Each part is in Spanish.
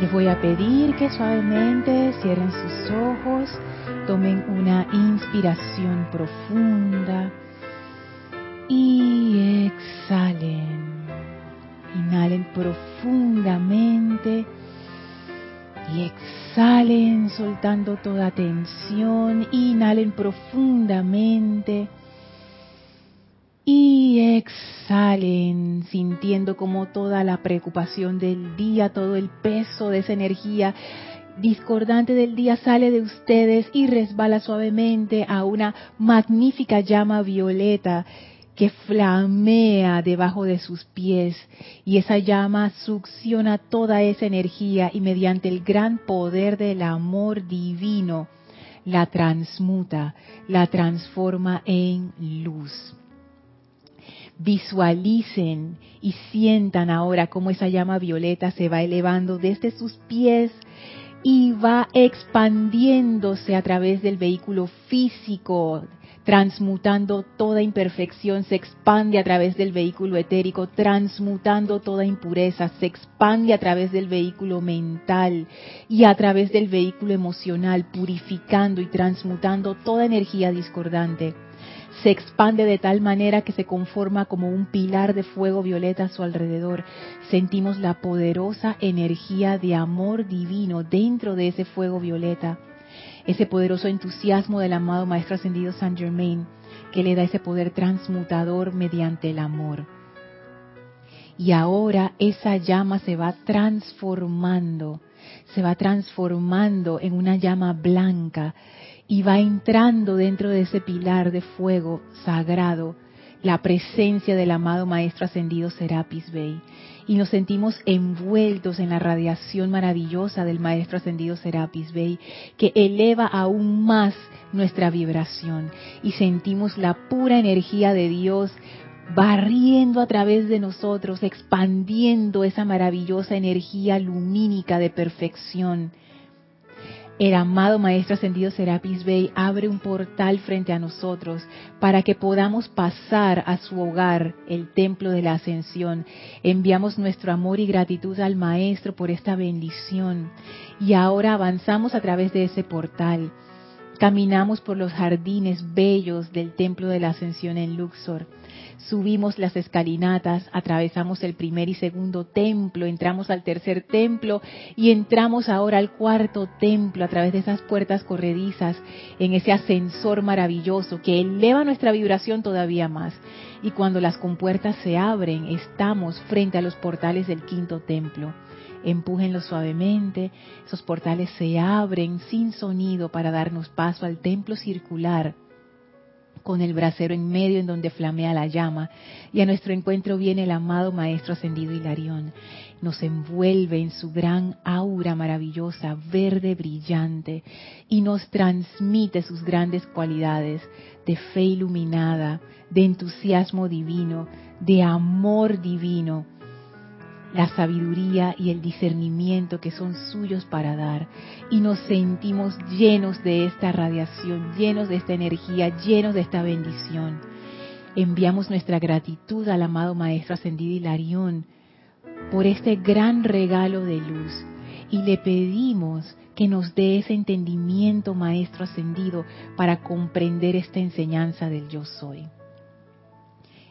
Les voy a pedir que suavemente cierren sus ojos, tomen una inspiración profunda y exhalen. Inhalen profundamente y exhalen soltando toda tensión. Inhalen profundamente exhalen sintiendo como toda la preocupación del día, todo el peso de esa energía discordante del día sale de ustedes y resbala suavemente a una magnífica llama violeta que flamea debajo de sus pies. Y esa llama succiona toda esa energía y mediante el gran poder del amor divino la transmuta, la transforma en luz visualicen y sientan ahora cómo esa llama violeta se va elevando desde sus pies y va expandiéndose a través del vehículo físico, transmutando toda imperfección, se expande a través del vehículo etérico, transmutando toda impureza, se expande a través del vehículo mental y a través del vehículo emocional, purificando y transmutando toda energía discordante se expande de tal manera que se conforma como un pilar de fuego violeta a su alrededor. Sentimos la poderosa energía de amor divino dentro de ese fuego violeta, ese poderoso entusiasmo del amado Maestro Ascendido Saint Germain que le da ese poder transmutador mediante el amor. Y ahora esa llama se va transformando, se va transformando en una llama blanca y va entrando dentro de ese pilar de fuego sagrado la presencia del amado Maestro Ascendido Serapis Bey. Y nos sentimos envueltos en la radiación maravillosa del Maestro Ascendido Serapis Bey, que eleva aún más nuestra vibración. Y sentimos la pura energía de Dios barriendo a través de nosotros, expandiendo esa maravillosa energía lumínica de perfección el amado Maestro Ascendido Serapis Bey abre un portal frente a nosotros para que podamos pasar a su hogar, el Templo de la Ascensión. Enviamos nuestro amor y gratitud al Maestro por esta bendición. Y ahora avanzamos a través de ese portal. Caminamos por los jardines bellos del Templo de la Ascensión en Luxor subimos las escalinatas, atravesamos el primer y segundo templo, entramos al tercer templo y entramos ahora al cuarto templo a través de esas puertas corredizas en ese ascensor maravilloso que eleva nuestra vibración todavía más. Y cuando las compuertas se abren, estamos frente a los portales del quinto templo. Empújenlo suavemente, esos portales se abren sin sonido para darnos paso al templo circular con el brasero en medio en donde flamea la llama, y a nuestro encuentro viene el amado Maestro Ascendido Hilarión. Nos envuelve en su gran aura maravillosa, verde brillante, y nos transmite sus grandes cualidades de fe iluminada, de entusiasmo divino, de amor divino, la sabiduría y el discernimiento que son suyos para dar. Y nos sentimos llenos de esta radiación, llenos de esta energía, llenos de esta bendición. Enviamos nuestra gratitud al amado Maestro Ascendido Hilarión por este gran regalo de luz y le pedimos que nos dé ese entendimiento, Maestro Ascendido, para comprender esta enseñanza del yo soy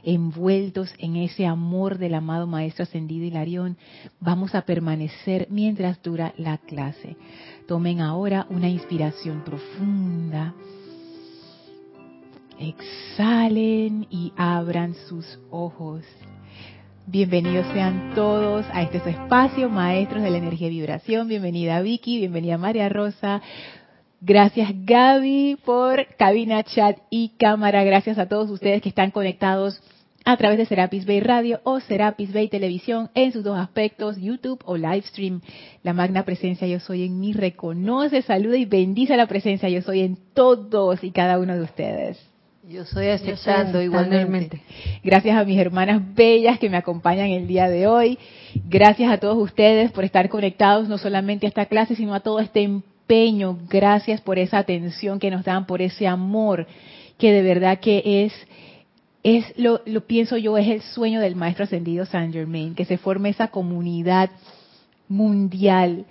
envueltos en ese amor del amado Maestro Ascendido Hilarión, vamos a permanecer mientras dura la clase. Tomen ahora una inspiración profunda. Exhalen y abran sus ojos. Bienvenidos sean todos a este espacio, maestros de la energía y vibración. Bienvenida Vicky, bienvenida María Rosa. Gracias Gaby por cabina, chat y cámara. Gracias a todos ustedes que están conectados a través de Serapis Bay Radio o Serapis Bay Televisión en sus dos aspectos, YouTube o Livestream. La magna presencia yo soy en mí reconoce, saluda y bendice la presencia yo soy en todos y cada uno de ustedes. Yo soy aceptando igualmente. Gracias a mis hermanas bellas que me acompañan el día de hoy. Gracias a todos ustedes por estar conectados no solamente a esta clase, sino a todo este empeño. Gracias por esa atención que nos dan, por ese amor que de verdad que es es lo, lo pienso yo, es el sueño del maestro ascendido Saint Germain, que se forme esa comunidad mundial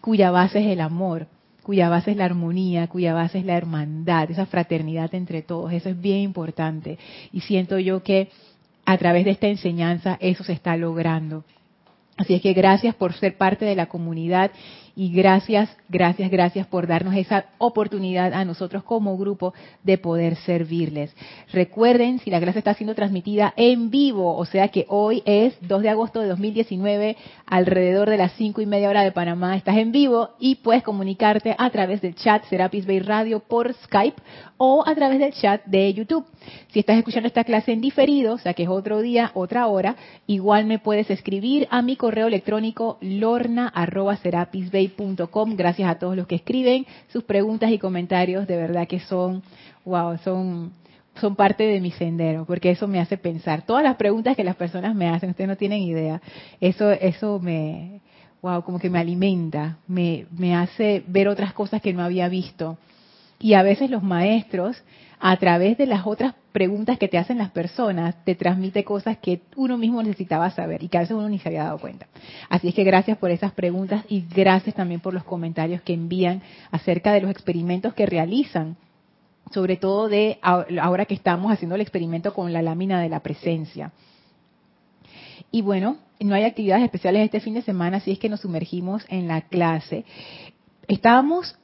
cuya base es el amor, cuya base es la armonía, cuya base es la hermandad, esa fraternidad entre todos. Eso es bien importante. Y siento yo que a través de esta enseñanza eso se está logrando. Así es que gracias por ser parte de la comunidad y gracias, gracias, gracias por darnos esa oportunidad a nosotros como grupo de poder servirles. Recuerden, si la clase está siendo transmitida en vivo, o sea que hoy es 2 de agosto de 2019, alrededor de las 5 y media hora de Panamá, estás en vivo y puedes comunicarte a través del chat Serapis Bay Radio por Skype o a través del chat de YouTube. Si estás escuchando esta clase en diferido, o sea que es otro día, otra hora, igual me puedes escribir a mi correo electrónico lorna.serapisbay Gracias a todos los que escriben sus preguntas y comentarios, de verdad que son, wow, son son parte de mi sendero, porque eso me hace pensar. Todas las preguntas que las personas me hacen, ustedes no tienen idea. Eso eso me wow, como que me alimenta, me me hace ver otras cosas que no había visto. Y a veces los maestros a través de las otras preguntas que te hacen las personas, te transmite cosas que uno mismo necesitaba saber y que a veces uno ni se había dado cuenta. Así es que gracias por esas preguntas y gracias también por los comentarios que envían acerca de los experimentos que realizan, sobre todo de ahora que estamos haciendo el experimento con la lámina de la presencia. Y bueno, no hay actividades especiales este fin de semana, así es que nos sumergimos en la clase. Estamos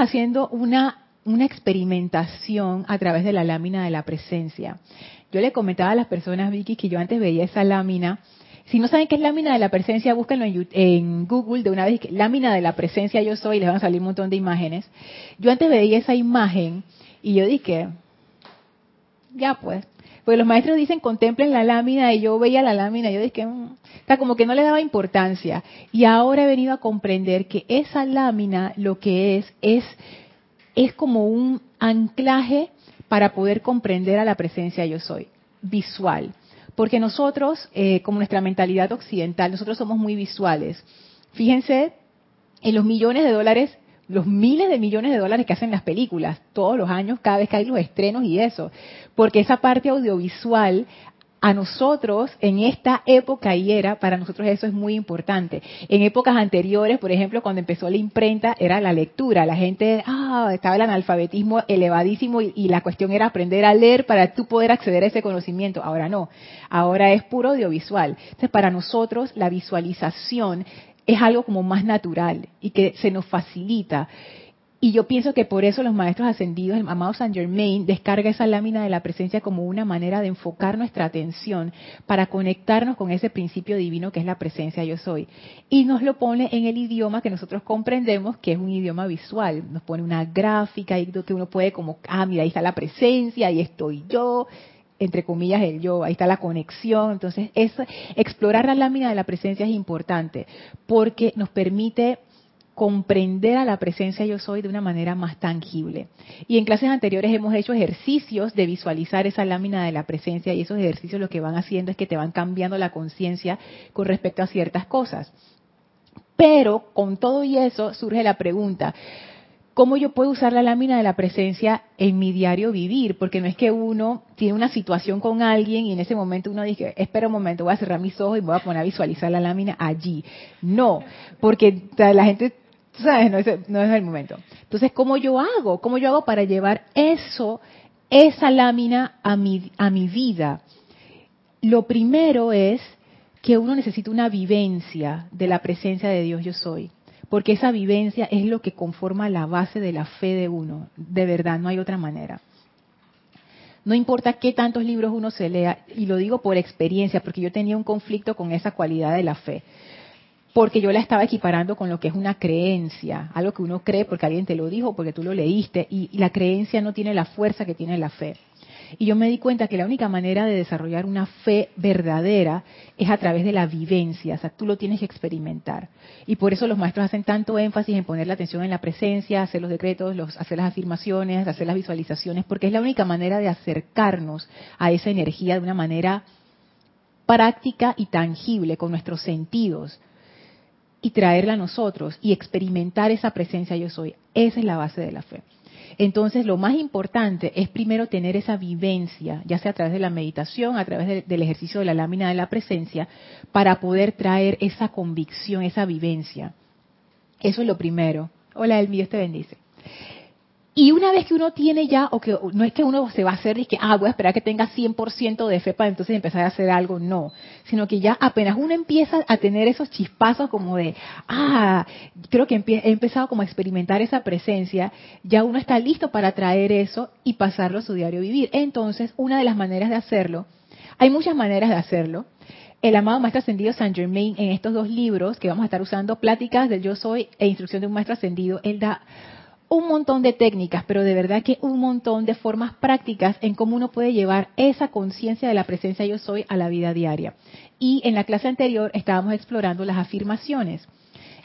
haciendo una una experimentación a través de la lámina de la presencia. Yo le comentaba a las personas, Vicky, que yo antes veía esa lámina. Si no saben qué es lámina de la presencia, búsquenlo en, Google de una vez. Lámina de la presencia yo soy, y les van a salir un montón de imágenes. Yo antes veía esa imagen y yo dije, ya pues. Pues los maestros dicen contemplen la lámina y yo veía la lámina y yo dije, mm", está como que no le daba importancia. Y ahora he venido a comprender que esa lámina lo que es es es como un anclaje para poder comprender a la presencia yo soy, visual. Porque nosotros, eh, como nuestra mentalidad occidental, nosotros somos muy visuales. Fíjense en los millones de dólares, los miles de millones de dólares que hacen las películas todos los años, cada vez que hay los estrenos y eso. Porque esa parte audiovisual a nosotros en esta época y era, para nosotros eso es muy importante. En épocas anteriores, por ejemplo, cuando empezó la imprenta, era la lectura. La gente, ah, estaba el analfabetismo elevadísimo y, y la cuestión era aprender a leer para tú poder acceder a ese conocimiento. Ahora no, ahora es puro audiovisual. Entonces, para nosotros la visualización es algo como más natural y que se nos facilita. Y yo pienso que por eso los maestros ascendidos, el amado Saint Germain, descarga esa lámina de la presencia como una manera de enfocar nuestra atención para conectarnos con ese principio divino que es la presencia yo soy. Y nos lo pone en el idioma que nosotros comprendemos, que es un idioma visual. Nos pone una gráfica y que uno puede como, ah, mira, ahí está la presencia, ahí estoy yo, entre comillas el yo, ahí está la conexión. Entonces, explorar la lámina de la presencia es importante porque nos permite comprender a la presencia yo soy de una manera más tangible. Y en clases anteriores hemos hecho ejercicios de visualizar esa lámina de la presencia y esos ejercicios lo que van haciendo es que te van cambiando la conciencia con respecto a ciertas cosas. Pero con todo y eso surge la pregunta, ¿cómo yo puedo usar la lámina de la presencia en mi diario vivir? Porque no es que uno tiene una situación con alguien y en ese momento uno dice, espera un momento, voy a cerrar mis ojos y voy a poner a visualizar la lámina allí. No, porque la gente ¿sabes? No es, el momento. Entonces, ¿cómo yo hago? ¿Cómo yo hago para llevar eso, esa lámina a mi, a mi vida? Lo primero es que uno necesita una vivencia de la presencia de Dios yo soy. Porque esa vivencia es lo que conforma la base de la fe de uno. De verdad, no hay otra manera. No importa qué tantos libros uno se lea, y lo digo por experiencia, porque yo tenía un conflicto con esa cualidad de la fe porque yo la estaba equiparando con lo que es una creencia, algo que uno cree porque alguien te lo dijo, porque tú lo leíste, y, la creencia no tiene la fuerza que tiene la fe. Y yo me di cuenta que la única manera de desarrollar una fe verdadera es a través de la vivencia, o sea, tú lo tienes que experimentar. Y por eso los maestros hacen tanto énfasis en poner la atención en la presencia, hacer los decretos, los, hacer las afirmaciones, hacer las visualizaciones, porque es la única manera de acercarnos a esa energía de una manera práctica y tangible con nuestros sentidos y traerla a nosotros y experimentar esa presencia yo soy. Esa es la base de la fe. Entonces, lo más importante es primero tener esa vivencia, ya sea a través de la meditación, a través del ejercicio de la lámina de la presencia, para poder traer esa convicción, esa vivencia. Eso es lo primero. Hola, Elmi, Dios te bendice. Y una vez que uno tiene ya, o que no es que uno se va a hacer y que, ah, voy a esperar que tenga 100% de fe para entonces empezar a hacer algo, no. Sino que ya apenas uno empieza a tener esos chispazos como de, ah, creo que he empezado como a experimentar esa presencia, ya uno está listo para traer eso y pasarlo a su diario vivir. Entonces, una de las maneras de hacerlo, hay muchas maneras de hacerlo. El amado Maestro Ascendido Saint Germain, en estos dos libros que vamos a estar usando, Pláticas del Yo Soy e Instrucción de un Maestro Ascendido, él da un montón de técnicas, pero de verdad que un montón de formas prácticas en cómo uno puede llevar esa conciencia de la presencia yo soy a la vida diaria. Y en la clase anterior estábamos explorando las afirmaciones.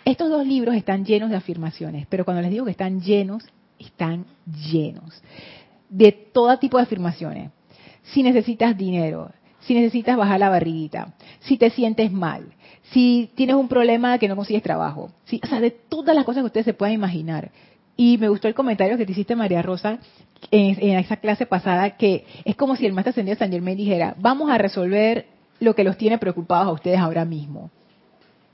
Estos dos libros están llenos de afirmaciones, pero cuando les digo que están llenos, están llenos de todo tipo de afirmaciones. Si necesitas dinero, si necesitas bajar la barriguita, si te sientes mal, si tienes un problema que no consigues trabajo, si, o sea, de todas las cosas que ustedes se puedan imaginar. Y me gustó el comentario que te hiciste, María Rosa, en, esa clase pasada, que es como si el maestro ascendido San Germán dijera, vamos a resolver lo que los tiene preocupados a ustedes ahora mismo.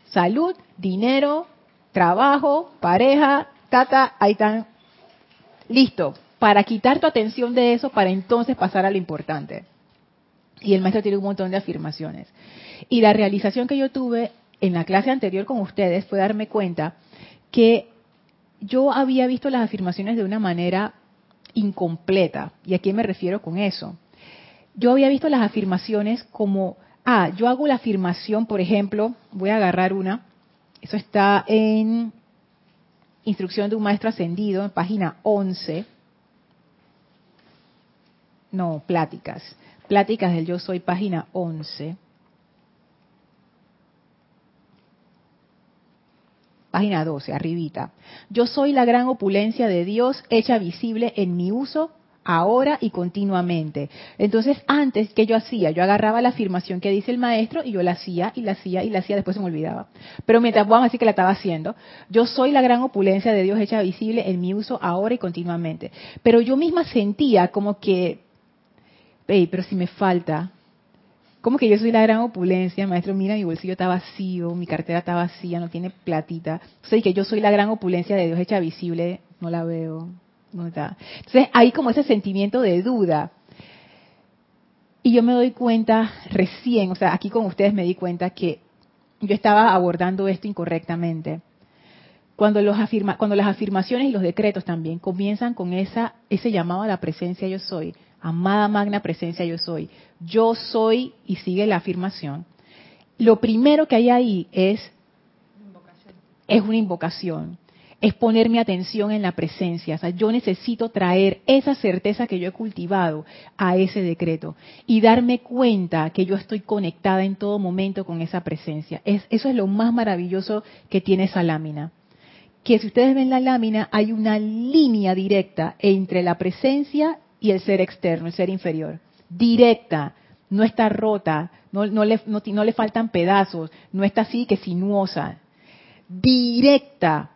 Salud, dinero, trabajo, pareja, tata, ahí están. Listo, para quitar tu atención de eso, para entonces pasar a lo importante. Y el maestro tiene un montón de afirmaciones. Y la realización que yo tuve en la clase anterior con ustedes fue darme cuenta que yo había visto las afirmaciones de una manera incompleta. ¿Y a qué me refiero con eso? Yo había visto las afirmaciones como, ah, yo hago la afirmación, por ejemplo, voy a agarrar una, eso está en Instrucción de un Maestro Ascendido, en página 11. No, pláticas. Pláticas del Yo Soy, página 11. Página 12, arribita. Yo soy la gran opulencia de Dios hecha visible en mi uso ahora y continuamente. Entonces, antes, ¿qué yo hacía? Yo agarraba la afirmación que dice el maestro y yo la hacía y la hacía y la hacía, después se me olvidaba. Pero mientras, vamos a decir que la estaba haciendo, yo soy la gran opulencia de Dios hecha visible en mi uso ahora y continuamente. Pero yo misma sentía como que, pero si me falta, como que yo soy la gran opulencia, maestro, mira, mi bolsillo está vacío, mi cartera está vacía, no tiene platita. Entonces, que yo soy la gran opulencia de Dios hecha visible, no la veo. No está. Entonces, hay como ese sentimiento de duda. Y yo me doy cuenta recién, o sea, aquí con ustedes me di cuenta que yo estaba abordando esto incorrectamente. Cuando, los afirma, cuando las afirmaciones y los decretos también comienzan con esa, ese llamado a la presencia yo soy, amada magna presencia yo soy, yo soy y sigue la afirmación, lo primero que hay ahí es, es una invocación, es poner mi atención en la presencia. O sea, yo necesito traer esa certeza que yo he cultivado a ese decreto y darme cuenta que yo estoy conectada en todo momento con esa presencia. Es, eso es lo más maravilloso que tiene esa lámina. Que si ustedes ven la lámina, hay una línea directa entre la presencia y el ser externo, el ser inferior. Directa, no está rota, no, le, no, le faltan pedazos, no está así que sinuosa. Directa.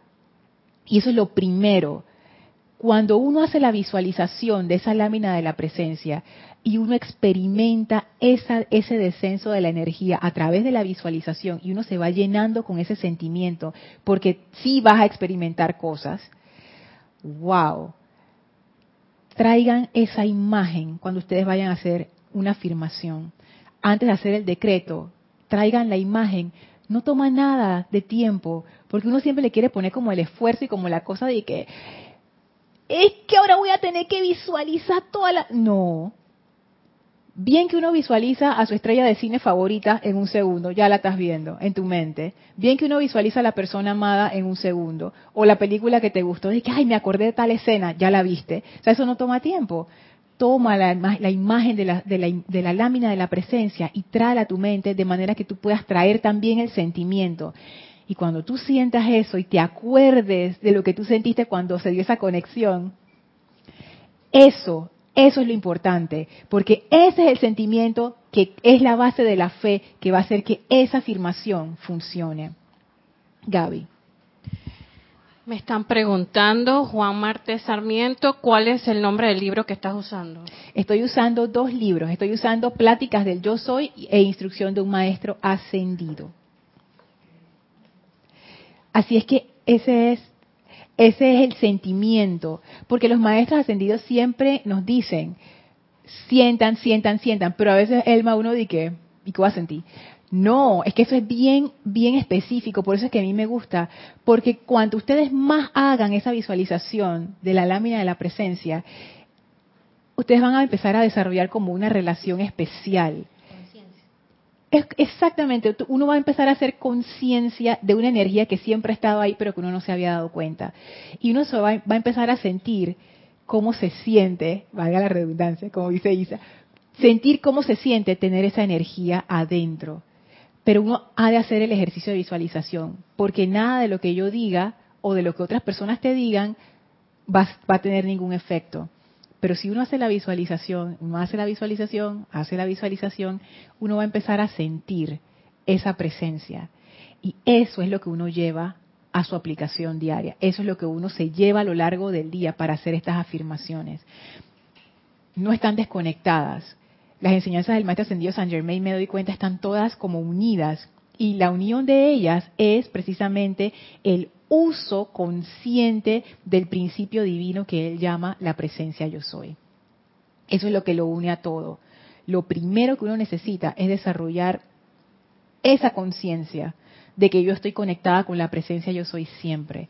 Y eso es lo primero. Cuando uno hace la visualización de esa lámina de la presencia y uno experimenta esa, ese descenso de la energía a través de la visualización y uno se va llenando con ese sentimiento, porque sí vas a experimentar cosas, wow, traigan esa imagen cuando ustedes vayan a hacer una afirmación. Antes de hacer el decreto, traigan la imagen. No toma nada de tiempo, porque uno siempre le quiere poner como el esfuerzo y como la cosa de que es que ahora voy a tener que visualizar toda la... No, Bien que uno visualiza a su estrella de cine favorita en un segundo, ya la estás viendo en tu mente. Bien que uno visualiza a la persona amada en un segundo. O la película que te gustó, de que, ay, me acordé de tal escena, ya la viste. O sea, eso no toma tiempo. Toma la, imagen de la, de, la, de la lámina de la presencia y tráela a tu mente de manera que tú puedas traer también el sentimiento. Y cuando tú sientas eso y te acuerdes de lo que tú sentiste cuando se dio esa conexión, eso eso es lo importante, porque ese es el sentimiento que es la base de la fe que va a hacer que esa afirmación funcione. Gaby. Me están preguntando, Juan Martes Sarmiento, ¿cuál es el nombre del libro que estás usando? Estoy usando dos libros. Estoy usando Pláticas del Yo Soy e Instrucción de un Maestro Ascendido. Así es que ese es, ese es el sentimiento, porque los maestros ascendidos siempre nos dicen, sientan, sientan, sientan, pero a veces Elma uno dice, ¿y qué va a sentir? No, es que eso es bien, bien específico, por eso es que a mí me gusta, porque cuanto ustedes más hagan esa visualización de la lámina de la presencia, ustedes van a empezar a desarrollar como una relación especial. Es exactamente, uno va a empezar a hacer conciencia de una energía que siempre ha estado ahí, pero que uno no se había dado cuenta. Y uno se va, va a empezar a sentir cómo se siente, valga la redundancia, como dice Isa, sentir cómo se siente tener esa energía adentro pero uno ha de hacer el ejercicio de visualización, porque nada de lo que yo diga o de lo que otras personas te digan va, a tener ningún efecto. Pero si uno hace la visualización, uno hace la visualización, hace la visualización, uno va a empezar a sentir esa presencia. Y eso es lo que uno lleva a su aplicación diaria. Eso es lo que uno se lleva a lo largo del día para hacer estas afirmaciones. No están desconectadas las enseñanzas del maestro ascendido San Germain, me doy cuenta, están todas como unidas. Y la unión de ellas es precisamente el uso consciente del principio divino que él llama la presencia yo soy. Eso es lo que lo une a todo. Lo primero que uno necesita es desarrollar esa conciencia de que yo estoy conectada con la presencia yo soy siempre.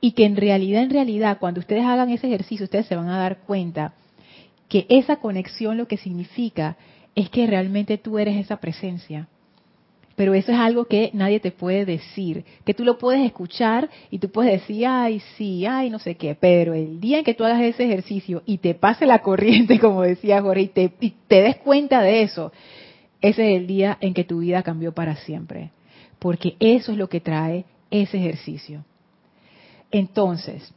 Y que en realidad, en realidad, cuando ustedes hagan ese ejercicio, ustedes se van a dar cuenta que esa conexión lo que significa es que realmente tú eres esa presencia. Pero eso es algo que nadie te puede decir, que tú lo puedes escuchar y tú puedes decir, ay, sí, ay, no sé qué, pero el día en que tú hagas ese ejercicio y te pase la corriente, como decía Jorge, y te, des cuenta de eso, ese es el día en que tu vida cambió para siempre. Porque eso es lo que trae ese ejercicio. Entonces,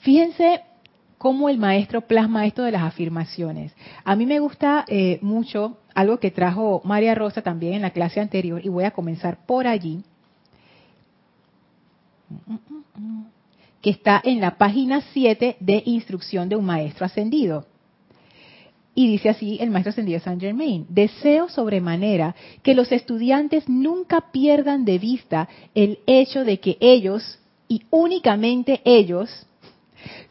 fíjense cómo el maestro plasma esto de las afirmaciones. A mí me gusta eh, mucho algo que trajo María Rosa también en la clase anterior y voy a comenzar por allí, que está en la página 7 de Instrucción de un Maestro Ascendido. Y dice así el Maestro Ascendido Saint Germain, deseo sobremanera que los estudiantes nunca pierdan de vista el hecho de que ellos, y únicamente ellos,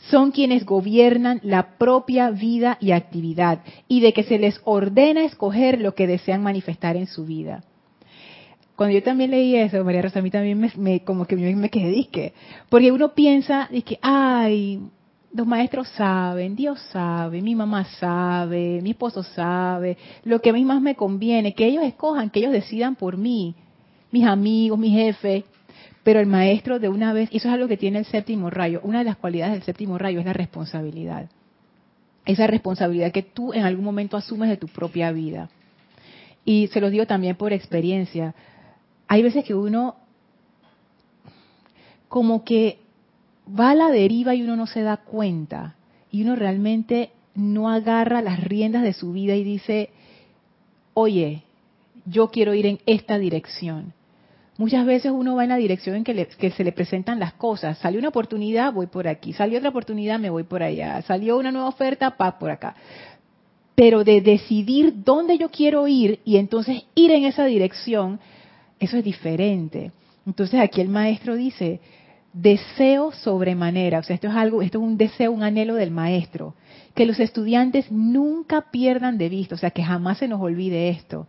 son quienes gobiernan la propia vida y actividad y de que se les ordena escoger lo que desean manifestar en su vida. Cuando yo también leí eso, María Rosa, a mí también me, como que me quedé disque, porque uno piensa de que, ay, los maestros saben, Dios sabe, mi mamá sabe, mi esposo sabe, lo que a mí más me conviene, que ellos escojan, que ellos decidan por mí, mis amigos, mi jefe, pero el maestro de una vez, eso es algo que tiene el séptimo rayo, una de las cualidades del séptimo rayo es la responsabilidad. Esa responsabilidad que tú en algún momento asumes de tu propia vida. Y se lo digo también por experiencia. Hay veces que uno como que va a la deriva y uno no se da cuenta. Y uno realmente no agarra las riendas de su vida y dice, oye, yo quiero ir en esta dirección. Muchas veces uno va en la dirección en que, se le presentan las cosas. Salió una oportunidad, voy por aquí. Salió otra oportunidad, me voy por allá. Salió una nueva oferta, pa, por acá. Pero de decidir dónde yo quiero ir y entonces ir en esa dirección, eso es diferente. Entonces aquí el maestro dice, deseo sobremanera, o sea, esto es algo, esto es un deseo, un anhelo del maestro, que los estudiantes nunca pierdan de vista, o sea, que jamás se nos olvide esto,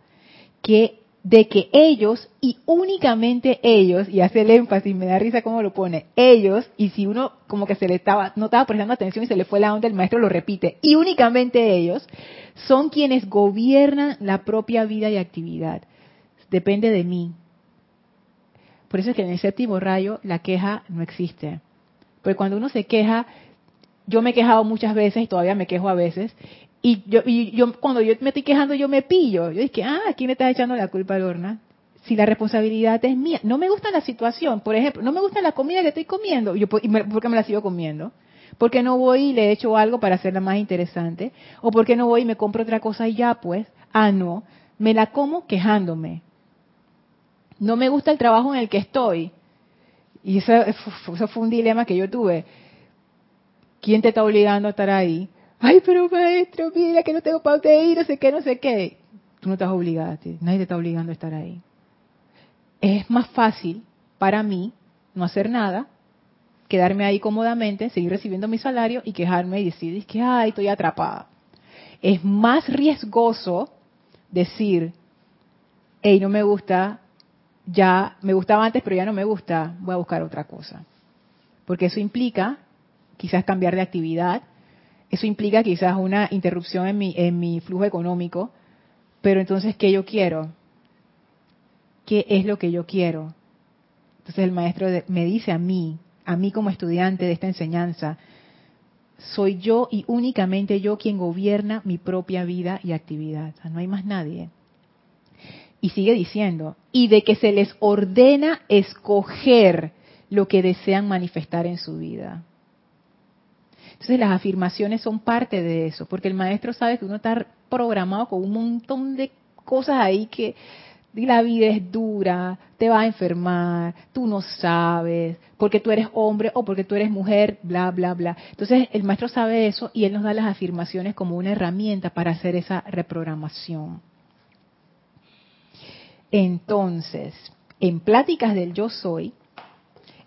que de que ellos y únicamente ellos, y hace el énfasis, me da risa cómo lo pone, ellos, y si uno como que se le estaba, no estaba prestando atención y se le fue la onda, el maestro lo repite, y únicamente ellos son quienes gobiernan la propia vida y actividad. Depende de mí. Por eso es que en el séptimo rayo la queja no existe. Porque cuando uno se queja, yo me he quejado muchas veces y todavía me quejo a veces, y yo, y yo cuando yo me estoy quejando, yo me pillo. Yo dije, ah, ¿a quién estás echando la culpa, Lorna? Si la responsabilidad es mía. No me gusta la situación, por ejemplo, no me gusta la comida que estoy comiendo. Yo, ¿Por qué me la sigo comiendo? ¿Por qué no voy y le echo algo para hacerla más interesante? ¿O por qué no voy y me compro otra cosa y ya, pues? Ah, no. Me la como quejándome. No me gusta el trabajo en el que estoy. Y eso, eso fue un dilema que yo tuve. ¿Quién te está obligando a estar ahí? Ay, pero maestro, mira que no tengo para dónde ir, no sé qué, no sé qué. Tú no estás obligada, nadie te está obligando a estar ahí. Es más fácil para mí no hacer nada, quedarme ahí cómodamente, seguir recibiendo mi salario y quejarme y decir que, ay, estoy atrapada. Es más riesgoso decir, hey, no me gusta, ya me gustaba antes, pero ya no me gusta, voy a buscar otra cosa. Porque eso implica quizás cambiar de actividad, eso implica quizás una interrupción en mi, en mi flujo económico, pero entonces, ¿qué yo quiero? ¿Qué es lo que yo quiero? Entonces el maestro me dice a mí, a mí como estudiante de esta enseñanza, soy yo y únicamente yo quien gobierna mi propia vida y actividad. no hay más nadie. Y sigue diciendo, y de que se les ordena escoger lo que desean manifestar en su vida. Entonces las afirmaciones son parte de eso, porque el maestro sabe que uno está programado con un montón de cosas ahí que la vida es dura, te va a enfermar, tú no sabes, porque tú eres hombre o porque tú eres mujer, bla, bla, bla. Entonces el maestro sabe eso y él nos da las afirmaciones como una herramienta para hacer esa reprogramación. Entonces, en Pláticas del Yo Soy,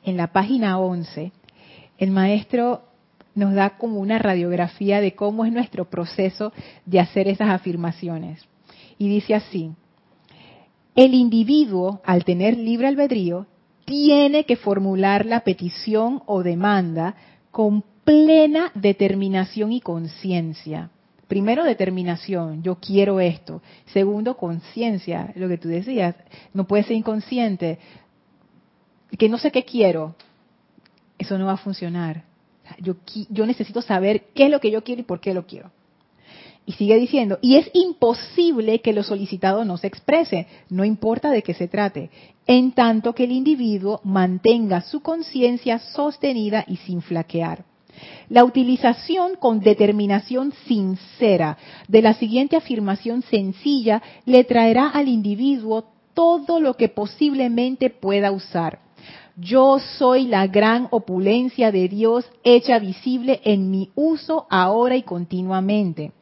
en la página 11, el maestro nos da como una radiografía de cómo es nuestro proceso de hacer esas afirmaciones. Y dice así, el individuo, al tener libre albedrío, tiene que formular la petición o demanda con plena determinación y conciencia. Primero, determinación, yo quiero esto. Segundo, conciencia, lo que tú decías, no puede ser inconsciente, que no sé qué quiero. Eso no va a funcionar. Yo, necesito saber qué es lo que yo quiero y por qué lo quiero. Y sigue diciendo, y es imposible que lo solicitado no se exprese, no importa de qué se trate, en tanto que el individuo mantenga su conciencia sostenida y sin flaquear. La utilización con determinación sincera de la siguiente afirmación sencilla le traerá al individuo todo lo que posiblemente pueda usar. Yo soy la gran opulencia de Dios hecha visible en mi uso ahora y continuamente.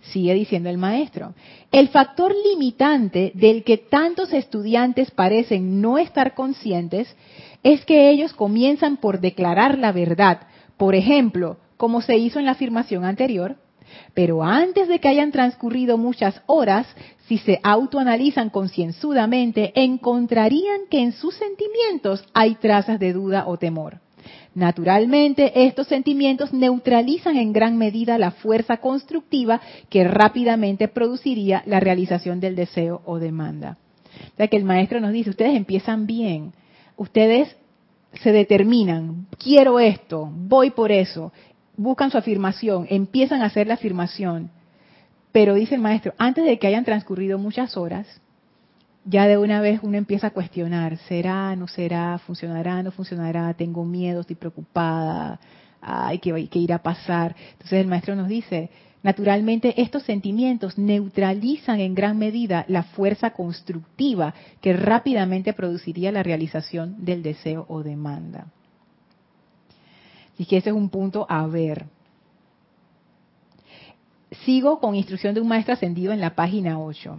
Sigue diciendo el maestro. El factor limitante del que tantos estudiantes parecen no estar conscientes es que ellos comienzan por declarar la verdad. Por ejemplo, como se hizo en la afirmación anterior, pero antes de que hayan transcurrido muchas horas, si se autoanalizan concienzudamente, encontrarían que en sus sentimientos hay trazas de duda o temor. Naturalmente, estos sentimientos neutralizan en gran medida la fuerza constructiva que rápidamente produciría la realización del deseo o demanda. O sea que el maestro nos dice, ustedes empiezan bien, ustedes se determinan, quiero esto, voy por eso, buscan su afirmación, empiezan a hacer la afirmación. Pero dice el maestro, antes de que hayan transcurrido muchas horas, ya de una vez uno empieza a cuestionar, ¿será, no será, funcionará, no funcionará? Tengo miedo, estoy preocupada, hay que, que ir a pasar. Entonces el maestro nos dice, naturalmente estos sentimientos neutralizan en gran medida la fuerza constructiva que rápidamente produciría la realización del deseo o demanda. Así que ese es un punto a ver. Sigo con instrucción de un maestro ascendido en la página 8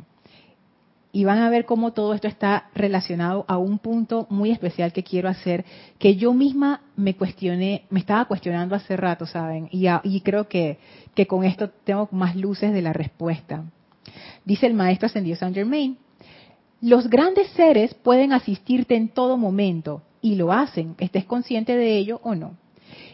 y van a ver cómo todo esto está relacionado a un punto muy especial que quiero hacer, que yo misma me cuestioné, me estaba cuestionando hace rato, ¿saben? Y, y creo que, que con esto tengo más luces de la respuesta. Dice el maestro ascendido Saint Germain, los grandes seres pueden asistirte en todo momento y lo hacen, estés consciente de ello o no.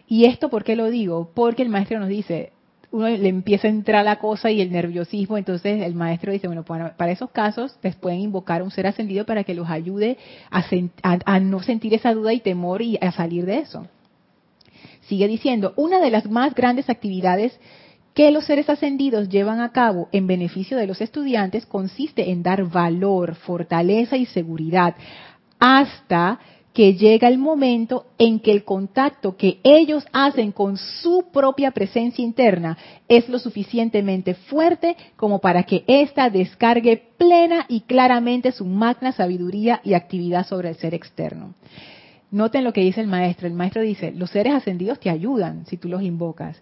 ¿Y esto por qué lo digo? Porque el maestro nos dice, uno le empieza a entrar la cosa y el nerviosismo, entonces el maestro dice, bueno, para esos casos les pueden invocar un ser ascendido para que los ayude a, no sentir esa duda y temor y a salir de eso. Sigue diciendo, una de las más grandes actividades que los seres ascendidos llevan a cabo en beneficio de los estudiantes consiste en dar valor, fortaleza y seguridad hasta que llega el momento en que el contacto que ellos hacen con su propia presencia interna es lo suficientemente fuerte como para que ésta descargue plena y claramente su magna sabiduría y actividad sobre el ser externo. Noten lo que dice el maestro. El maestro dice, los seres ascendidos te ayudan si tú los invocas,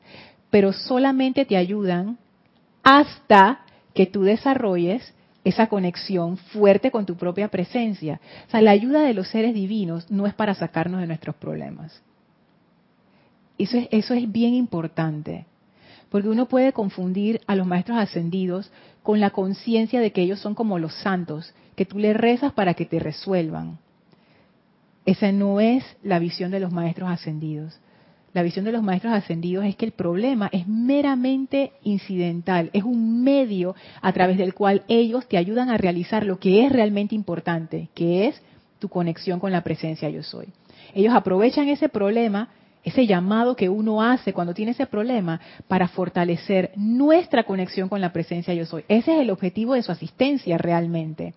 pero solamente te ayudan hasta que tú desarrolles esa conexión fuerte con tu propia presencia. O sea, la ayuda de los seres divinos no es para sacarnos de nuestros problemas. Eso es, eso es bien importante, porque uno puede confundir a los maestros ascendidos con la conciencia de que ellos son como los santos, que tú le rezas para que te resuelvan. Esa no es la visión de los maestros ascendidos. La visión de los maestros ascendidos es que el problema es meramente incidental, es un medio a través del cual ellos te ayudan a realizar lo que es realmente importante, que es tu conexión con la presencia yo soy. Ellos aprovechan ese problema, ese llamado que uno hace cuando tiene ese problema, para fortalecer nuestra conexión con la presencia yo soy. Ese es el objetivo de su asistencia realmente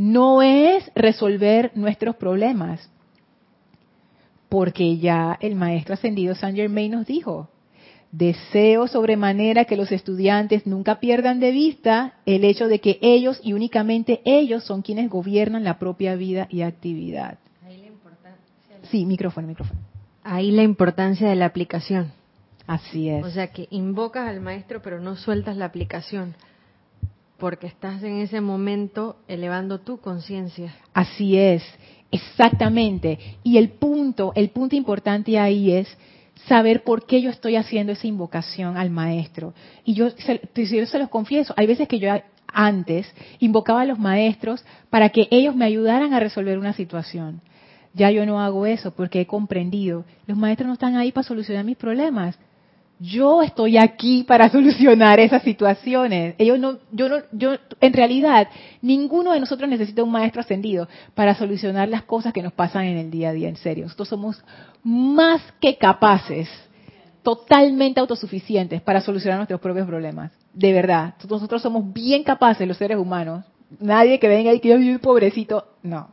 no es resolver nuestros problemas, porque ya el maestro ascendido Saint Germain nos dijo, deseo sobremanera que los estudiantes nunca pierdan de vista el hecho de que ellos y únicamente ellos son quienes gobiernan la propia vida y actividad. Ahí la importancia sí, micrófono, micrófono. Ahí la importancia de la aplicación. Así es. O sea que invocas al maestro pero no sueltas la aplicación porque estás en ese momento elevando tu conciencia. Así es, exactamente. Y el punto, el punto importante ahí es saber por qué yo estoy haciendo esa invocación al maestro. Y yo se, yo se los confieso, hay veces que yo antes invocaba a los maestros para que ellos me ayudaran a resolver una situación. Ya yo no hago eso porque he comprendido, los maestros no están ahí para solucionar mis problemas, yo estoy aquí para solucionar esas situaciones. Ellos no, yo no, yo, en realidad, ninguno de nosotros necesita un maestro ascendido para solucionar las cosas que nos pasan en el día a día, en serio. Nosotros somos más que capaces, totalmente autosuficientes para solucionar nuestros propios problemas. De verdad. Nosotros somos bien capaces, los seres humanos. Nadie que venga y que yo pobrecito, no.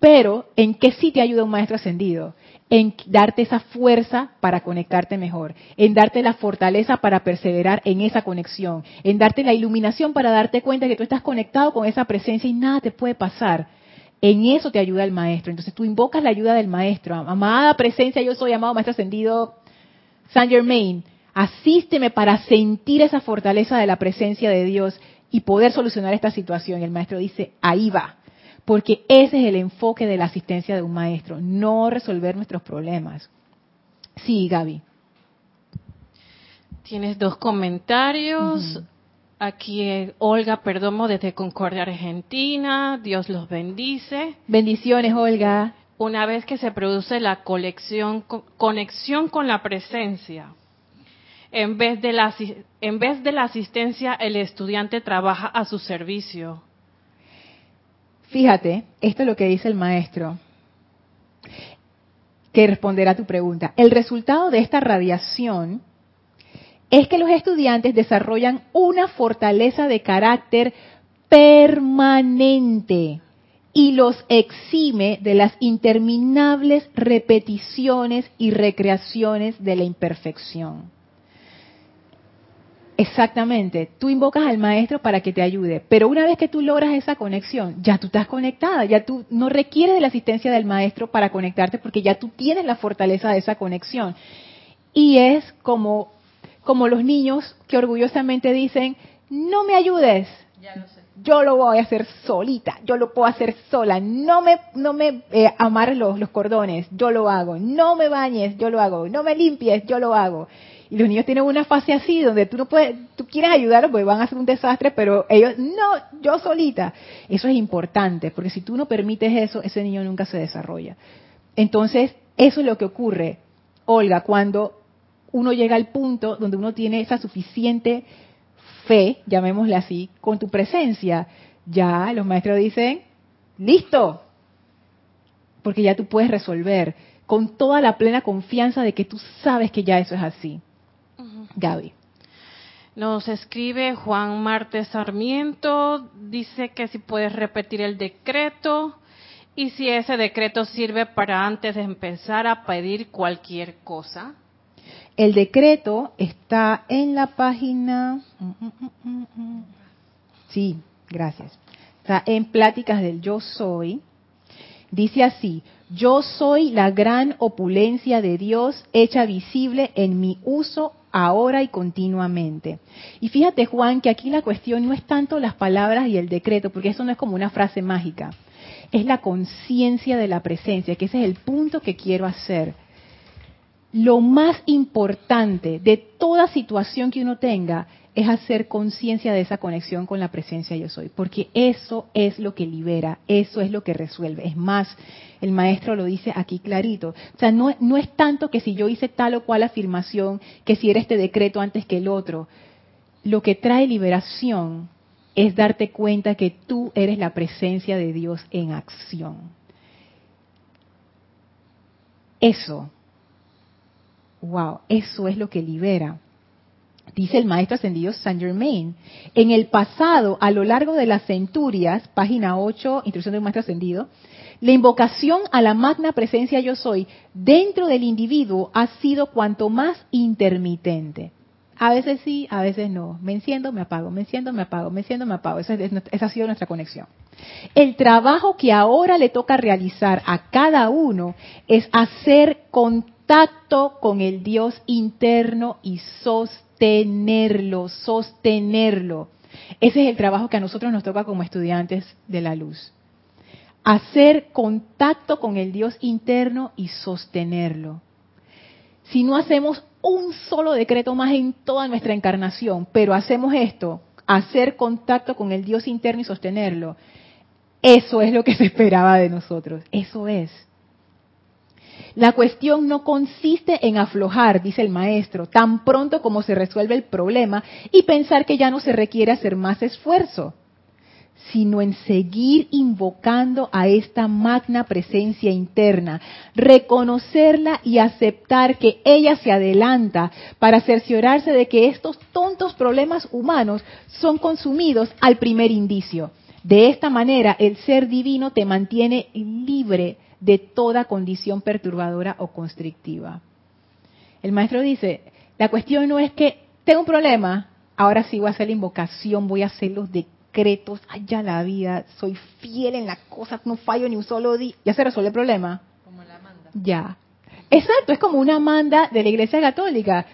Pero, ¿en qué sí te ayuda un maestro ascendido? En darte esa fuerza para conectarte mejor, en darte la fortaleza para perseverar en esa conexión, en darte la iluminación para darte cuenta que tú estás conectado con esa presencia y nada te puede pasar. En eso te ayuda el maestro. Entonces tú invocas la ayuda del maestro. Amada presencia, yo soy amado maestro ascendido Saint Germain. Asísteme para sentir esa fortaleza de la presencia de Dios y poder solucionar esta situación. El maestro dice, ahí va porque ese es el enfoque de la asistencia de un maestro, no resolver nuestros problemas. Sí, Gaby. Tienes dos comentarios. Aquí Olga Perdomo desde Concordia, Argentina. Dios los bendice. Bendiciones, Olga. Una vez que se produce la conexión con la presencia, en vez, de la, en vez de la asistencia, el estudiante trabaja a su servicio. Fíjate, esto es lo que dice el maestro, que responderá a tu pregunta. El resultado de esta radiación es que los estudiantes desarrollan una fortaleza de carácter permanente y los exime de las interminables repeticiones y recreaciones de la imperfección. Exactamente, tú invocas al maestro para que te ayude, pero una vez que tú logras esa conexión, ya tú estás conectada, ya tú no requieres de la asistencia del maestro para conectarte porque ya tú tienes la fortaleza de esa conexión. Y es como, como los niños que orgullosamente dicen, no me ayudes, yo lo voy a hacer solita, yo lo puedo hacer sola, no me, no me eh, amarres los, los cordones, yo lo hago, no me bañes, yo lo hago, no me limpies, yo lo hago. Y los niños tienen una fase así donde tú no puedes, tú quieres ayudarlos porque van a hacer un desastre, pero ellos, no, yo solita. Eso es importante, porque si tú no permites eso, ese niño nunca se desarrolla. Entonces, eso es lo que ocurre, Olga, cuando uno llega al punto donde uno tiene esa suficiente fe, llamémosle así, con tu presencia. Ya los maestros dicen, listo, porque ya tú puedes resolver con toda la plena confianza de que tú sabes que ya eso es así. Gaby. Nos escribe Juan Martes Sarmiento, dice que si puedes repetir el decreto y si ese decreto sirve para antes de empezar a pedir cualquier cosa. El decreto está en la página... Sí, gracias. Está en Pláticas del Yo Soy. Dice así, yo soy la gran opulencia de Dios hecha visible en mi uso ahora y continuamente. Y fíjate Juan que aquí la cuestión no es tanto las palabras y el decreto, porque eso no es como una frase mágica, es la conciencia de la presencia, que ese es el punto que quiero hacer. Lo más importante de toda situación que uno tenga es hacer conciencia de esa conexión con la presencia yo soy, porque eso es lo que libera, eso es lo que resuelve. Es más, el maestro lo dice aquí clarito. O sea, no, es tanto que si yo hice tal o cual afirmación, que si era este decreto antes que el otro. Lo que trae liberación es darte cuenta que tú eres la presencia de Dios en acción. Eso, wow, eso es lo que libera dice el maestro ascendido Saint Germain. En el pasado, a lo largo de las centurias, página 8, instrucción del maestro ascendido, la invocación a la magna presencia yo soy dentro del individuo ha sido cuanto más intermitente. A veces sí, a veces no. Me enciendo, me apago, me enciendo, me apago, me enciendo, me apago. Esa, esa ha sido nuestra conexión. El trabajo que ahora le toca realizar a cada uno es hacer contacto con el Dios interno y sostenerlo sostenerlo. Ese es el trabajo que a nosotros nos toca como estudiantes de la luz. Hacer contacto con el Dios interno y sostenerlo. Si no hacemos un solo decreto más en toda nuestra encarnación, pero hacemos esto, hacer contacto con el Dios interno y sostenerlo, eso es lo que se esperaba de nosotros. Eso es. La cuestión no consiste en aflojar, dice el maestro, tan pronto como se resuelve el problema y pensar que ya no se requiere hacer más esfuerzo, sino en seguir invocando a esta magna presencia interna, reconocerla y aceptar que ella se adelanta para cerciorarse de que estos tontos problemas humanos son consumidos al primer indicio. De esta manera, el ser divino te mantiene libre de toda condición perturbadora o constrictiva. El maestro dice, la cuestión no es que tengo un problema, ahora sí voy a hacer la invocación, voy a hacer los decretos, allá la vida, soy fiel en las cosas, no fallo ni un solo día, ya se resuelve el problema. Como la manda. Ya. Exacto, es como una manda de la Iglesia Católica.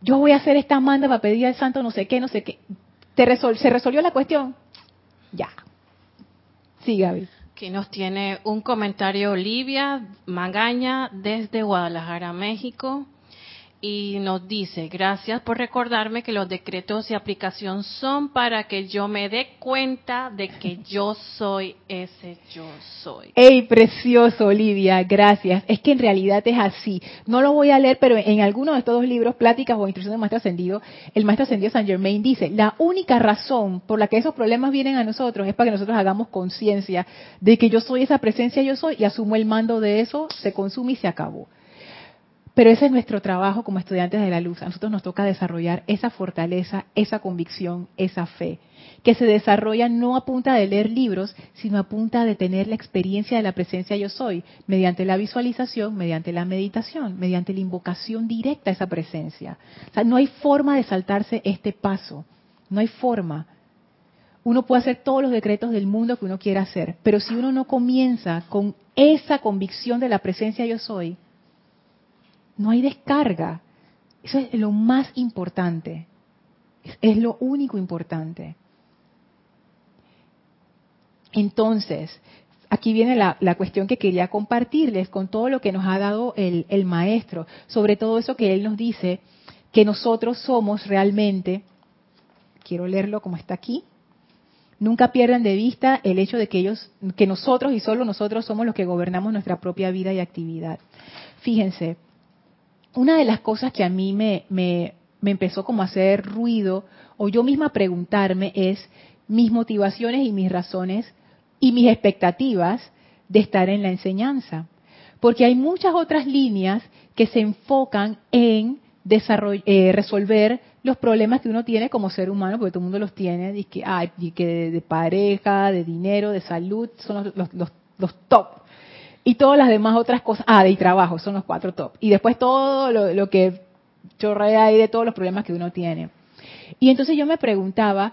Yo voy a hacer esta manda para pedir al santo no sé qué, no sé qué. ¿Te ¿Se resolvió la cuestión? Ya. Sí, Gaby. Aquí nos tiene un comentario Olivia Magaña desde Guadalajara, México y nos dice, gracias por recordarme que los decretos y aplicación son para que yo me dé cuenta de que yo soy ese yo soy. ¡Ey, precioso, Olivia! Gracias. Es que en realidad es así. No lo voy a leer, pero en alguno de estos libros, Pláticas o Instrucciones del Maestro Ascendido, el Maestro Ascendido Saint Germain dice, la única razón por la que esos problemas vienen a nosotros es para que nosotros hagamos conciencia de que yo soy esa presencia yo soy y asumo el mando de eso, se consume y se acabó. Pero ese es nuestro trabajo como estudiantes de la luz. A nosotros nos toca desarrollar esa fortaleza, esa convicción, esa fe, que se desarrolla no a punta de leer libros, sino a punta de tener la experiencia de la presencia yo soy, mediante la visualización, mediante la meditación, mediante la invocación directa a esa presencia. O sea, no hay forma de saltarse este paso, no hay forma. Uno puede hacer todos los decretos del mundo que uno quiera hacer, pero si uno no comienza con esa convicción de la presencia yo soy, no hay descarga. Eso es lo más importante. Es, lo único importante. Entonces, aquí viene la, cuestión que quería compartirles con todo lo que nos ha dado el, el maestro, sobre todo eso que él nos dice, que nosotros somos realmente, quiero leerlo como está aquí, nunca pierdan de vista el hecho de que ellos, que nosotros y solo nosotros somos los que gobernamos nuestra propia vida y actividad. Fíjense, una de las cosas que a mí me, me, empezó como a hacer ruido o yo misma preguntarme es mis motivaciones y mis razones y mis expectativas de estar en la enseñanza. Porque hay muchas otras líneas que se enfocan en eh, resolver los problemas que uno tiene como ser humano, porque todo el mundo los tiene, y que, que de, pareja, de dinero, de salud, son los, los, los top y todas las demás otras cosas, ah, de trabajo, son los cuatro top. Y después todo lo, que chorrea ahí de todos los problemas que uno tiene. Y entonces yo me preguntaba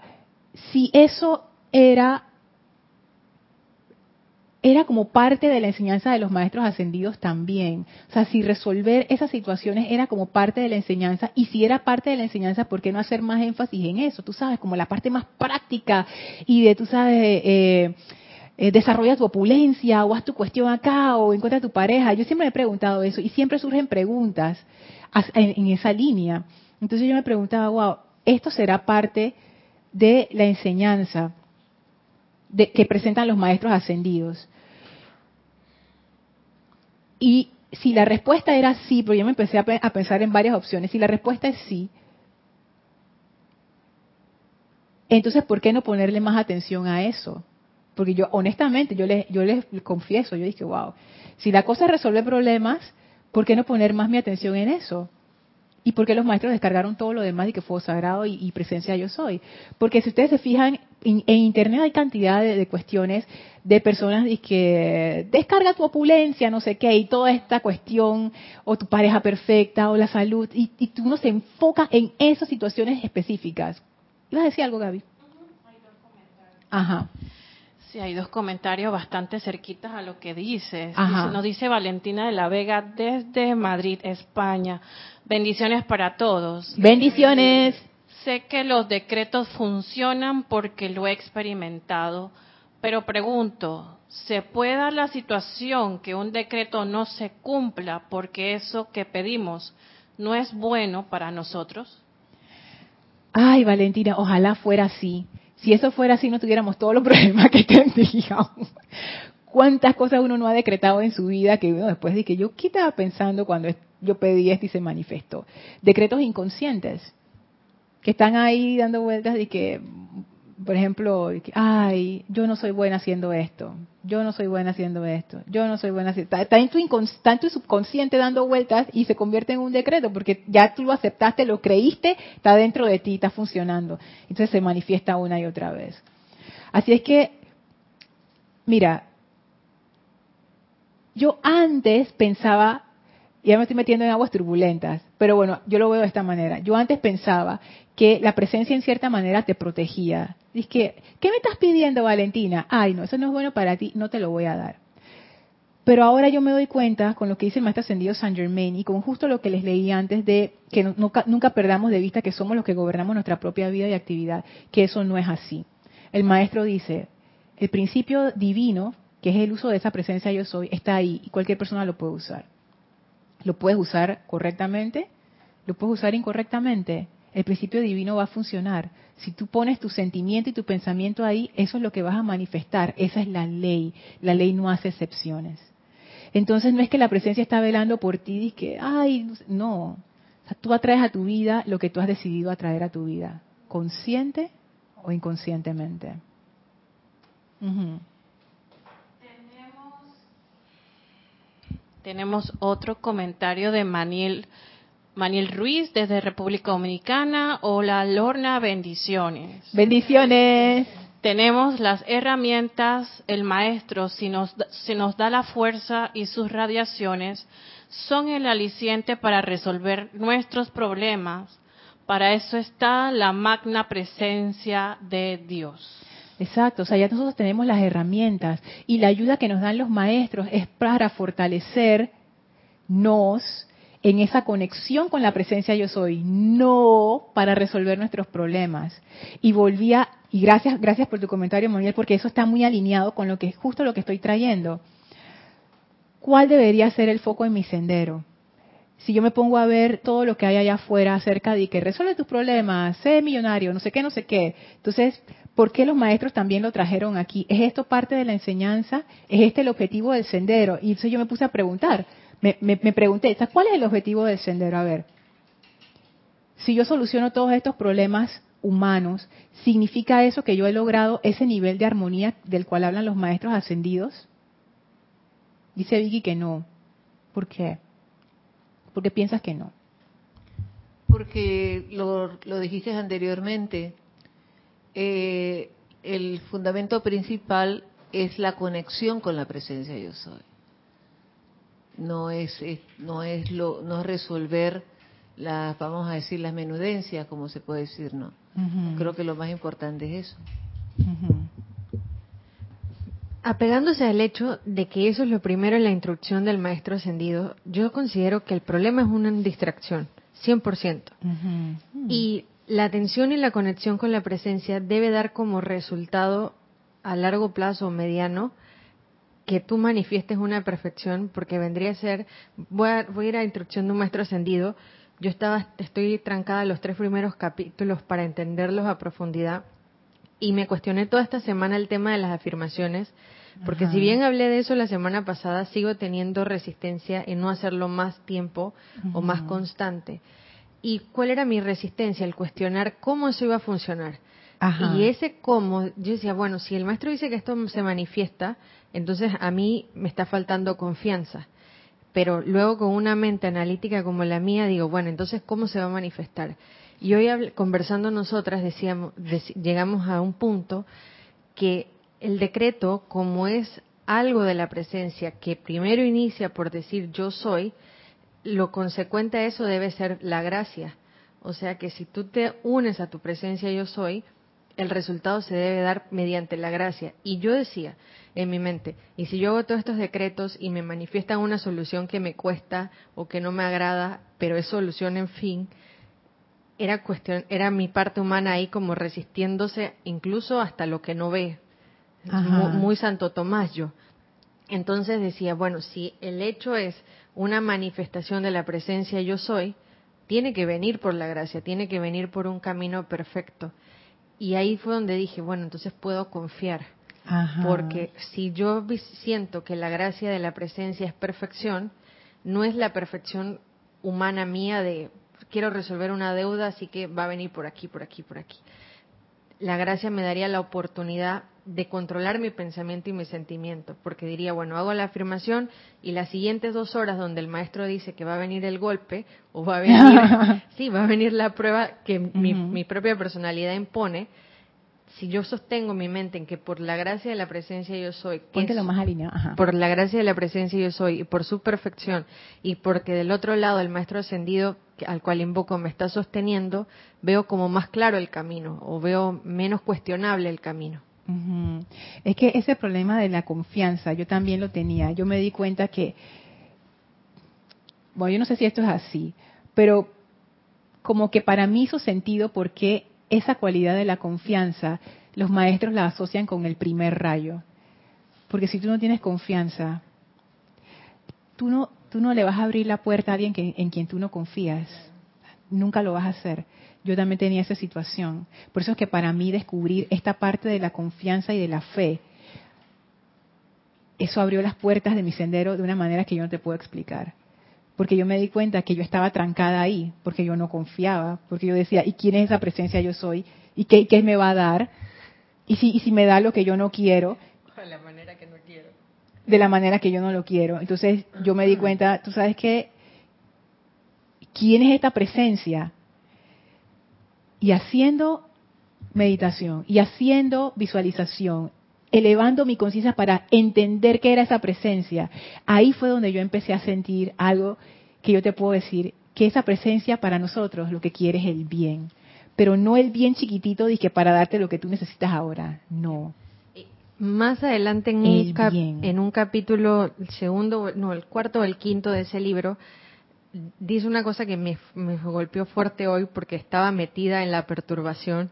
si eso era era como parte de la enseñanza de los maestros ascendidos también. O sea, si resolver esas situaciones era como parte de la enseñanza, y si era parte de la enseñanza, ¿por qué no hacer más énfasis en eso? Tú sabes, como la parte más práctica y de, tú sabes, eh, eh, desarrolla tu opulencia, o haz tu cuestión acá, o encuentra tu pareja. Yo siempre me he preguntado eso, y siempre surgen preguntas en, esa línea. Entonces yo me preguntaba, wow, esto será parte de la enseñanza de, que presentan los maestros ascendidos. Y si la respuesta era sí, porque yo me empecé a, pensar en varias opciones, si la respuesta es sí, entonces ¿por qué no ponerle más atención a eso? Porque yo, honestamente, yo les, yo les confieso, yo dije, wow, si la cosa es resolver problemas, ¿por qué no poner más mi atención en eso? ¿Y por qué los maestros descargaron todo lo demás y que fue sagrado y, presencia yo soy? Porque si ustedes se fijan, en, internet hay cantidad de, cuestiones de personas que descarga tu opulencia, no sé qué, y toda esta cuestión, o tu pareja perfecta, o la salud, y, y uno se enfoca en esas situaciones específicas. ¿Ibas a decir algo, Gaby? Ajá. Sí, hay dos comentarios bastante cerquitas a lo que dices. nos dice Valentina de la Vega desde Madrid, España. Bendiciones para todos. Bendiciones. Sé que los decretos funcionan porque lo he experimentado, pero pregunto, ¿se puede dar la situación que un decreto no se cumpla porque eso que pedimos no es bueno para nosotros? Ay, Valentina, ojalá fuera así. Si eso fuera así, no tuviéramos todos los problemas que tendríamos. ¿Cuántas cosas uno no ha decretado en su vida que uno después de que yo, ¿qué estaba pensando cuando yo pedí esto y se manifestó? Decretos inconscientes que están ahí dando vueltas y que por ejemplo, ay, yo no soy buena haciendo esto, yo no soy buena haciendo esto, yo no soy buena haciendo está, en tu inconstante subconsciente dando vueltas y se convierte en un decreto porque ya tú lo aceptaste, lo creíste, está dentro de ti, está funcionando. Entonces se manifiesta una y otra vez. Así es que, mira, yo antes pensaba, ya me estoy metiendo en aguas turbulentas, pero bueno, yo lo veo de esta manera. Yo antes pensaba que la presencia en cierta manera te protegía. Dice que, ¿qué me estás pidiendo, Valentina? Ay, no, eso no es bueno para ti, no te lo voy a dar. Pero ahora yo me doy cuenta con lo que dice el maestro ascendido Saint Germain y con justo lo que les leí antes de que nunca, nunca perdamos de vista que somos los que gobernamos nuestra propia vida y actividad, que eso no es así. El maestro dice, el principio divino, que es el uso de esa presencia yo soy, está ahí y cualquier persona lo puede usar. Lo puedes usar correctamente, lo puedes usar incorrectamente el principio divino va a funcionar. Si tú pones tu sentimiento y tu pensamiento ahí, eso es lo que vas a manifestar. Esa es la ley. La ley no hace excepciones. Entonces no es que la presencia está velando por ti y que, ay, no. tú atraes a tu vida lo que tú has decidido atraer a tu vida, consciente o inconscientemente. tenemos otro comentario de Maniel Maniel Ruiz desde República Dominicana. Hola Lorna, bendiciones. Bendiciones. Tenemos las herramientas, el maestro, si nos, si nos da la fuerza y sus radiaciones, son el aliciente para resolver nuestros problemas. Para eso está la magna presencia de Dios. Exacto, o sea, ya nosotros tenemos las herramientas y la ayuda que nos dan los maestros es para fortalecernos en esa conexión con la presencia yo soy, no para resolver nuestros problemas. Y volvía, y gracias, gracias por tu comentario, Moniel, porque eso está muy alineado con lo que justo lo que estoy trayendo. ¿Cuál debería ser el foco en mi sendero? Si yo me pongo a ver todo lo que hay allá afuera acerca de que resuelve tus problemas, sé millonario, no sé qué, no sé qué. Entonces, ¿por qué los maestros también lo trajeron aquí? ¿Es esto parte de la enseñanza? ¿Es este el objetivo del sendero? Y entonces yo me puse a preguntar, me, pregunté, ¿cuál es el objetivo del sendero? A ver, si yo soluciono todos estos problemas humanos, ¿significa eso que yo he logrado ese nivel de armonía del cual hablan los maestros ascendidos? Dice Vicky que no. ¿Por qué? ¿Por qué piensas que no? Porque lo, dijiste anteriormente, eh, el fundamento principal es la conexión con la presencia de yo soy no es, no es lo no es resolver las vamos a decir las menudencias como se puede decir no creo que lo más importante es eso. Apegándose al hecho de que eso es lo primero en la instrucción del maestro ascendido, yo considero que el problema es una distracción, 100%. Y la atención y la conexión con la presencia debe dar como resultado a largo plazo o mediano que tú manifiestes una perfección, porque vendría a ser, voy a, voy a ir a la instrucción de un maestro ascendido, yo estaba, estoy trancada los tres primeros capítulos para entenderlos a profundidad. Y me cuestioné toda esta semana el tema de las afirmaciones, porque si bien hablé de eso la semana pasada, sigo teniendo resistencia en no hacerlo más tiempo o más constante. ¿Y cuál era mi resistencia? El cuestionar cómo eso iba a funcionar. Y ese cómo, yo decía, bueno, si el maestro dice que esto se manifiesta, entonces a mí me está faltando confianza. Pero luego con una mente analítica como la mía, digo, bueno, entonces ¿cómo se va a manifestar? Y hoy conversando nosotras decíamos, llegamos a un punto que el decreto, como es algo de la presencia que primero inicia por decir yo soy, lo consecuente a eso debe ser la gracia. O sea que si tú te unes a tu presencia yo soy, el resultado se debe dar mediante la gracia. Y yo decía en mi mente, y si yo hago todos estos decretos y me manifiestan una solución que me cuesta o que no me agrada, pero es solución en fin, era cuestión, era mi parte humana ahí como resistiéndose incluso hasta lo que no ve. Muy, Santo Tomás yo. Entonces decía, bueno, si el hecho es una manifestación de la presencia yo soy, tiene que venir por la gracia, tiene que venir por un camino perfecto. Y ahí fue donde dije, bueno, entonces puedo confiar. Porque si yo siento que la gracia de la presencia es perfección, no es la perfección humana mía de quiero resolver una deuda, así que va a venir por aquí, por aquí, por aquí. La gracia me daría la oportunidad de controlar mi pensamiento y mi sentimiento, porque diría, bueno, hago la afirmación y las siguientes dos horas donde el maestro dice que va a venir el golpe o va a venir, sí, va a venir la prueba que mi, mi propia personalidad impone, si yo sostengo mi mente en que por la gracia de la presencia yo soy, más por la gracia de la presencia yo soy y por su perfección y porque del otro lado el maestro ascendido al cual invoco me está sosteniendo, veo como más claro el camino o veo menos cuestionable el camino. Es que ese problema de la confianza yo también lo tenía. Yo me di cuenta que, bueno, yo no sé si esto es así, pero como que para mí hizo sentido porque esa cualidad de la confianza los maestros la asocian con el primer rayo. Porque si tú no tienes confianza, tú no, tú no le vas a abrir la puerta a alguien en quien tú no confías. Nunca lo vas a hacer. Yo también tenía esa situación. Por eso es que para mí descubrir esta parte de la confianza y de la fe, eso abrió las puertas de mi sendero de una manera que yo no te puedo explicar porque yo me di cuenta que yo estaba trancada ahí, porque yo no confiaba, porque yo decía, ¿y quién es esa presencia yo soy? ¿Y qué, qué me va a dar? ¿Y si, y si me da lo que yo no quiero? De la manera que no quiero. De la manera que yo no lo quiero. Entonces yo me di cuenta, tú sabes qué, ¿quién es esta presencia? Y haciendo meditación y haciendo visualización elevando mi conciencia para entender qué era esa presencia, ahí fue donde yo empecé a sentir algo que yo te puedo decir, que esa presencia para nosotros lo que quiere es el bien, pero no el bien chiquitito de que para darte lo que tú necesitas ahora, no. Más adelante en, un, en un capítulo, el segundo, no, el cuarto o el quinto de ese libro, dice una cosa que me, golpeó fuerte hoy porque estaba metida en la perturbación,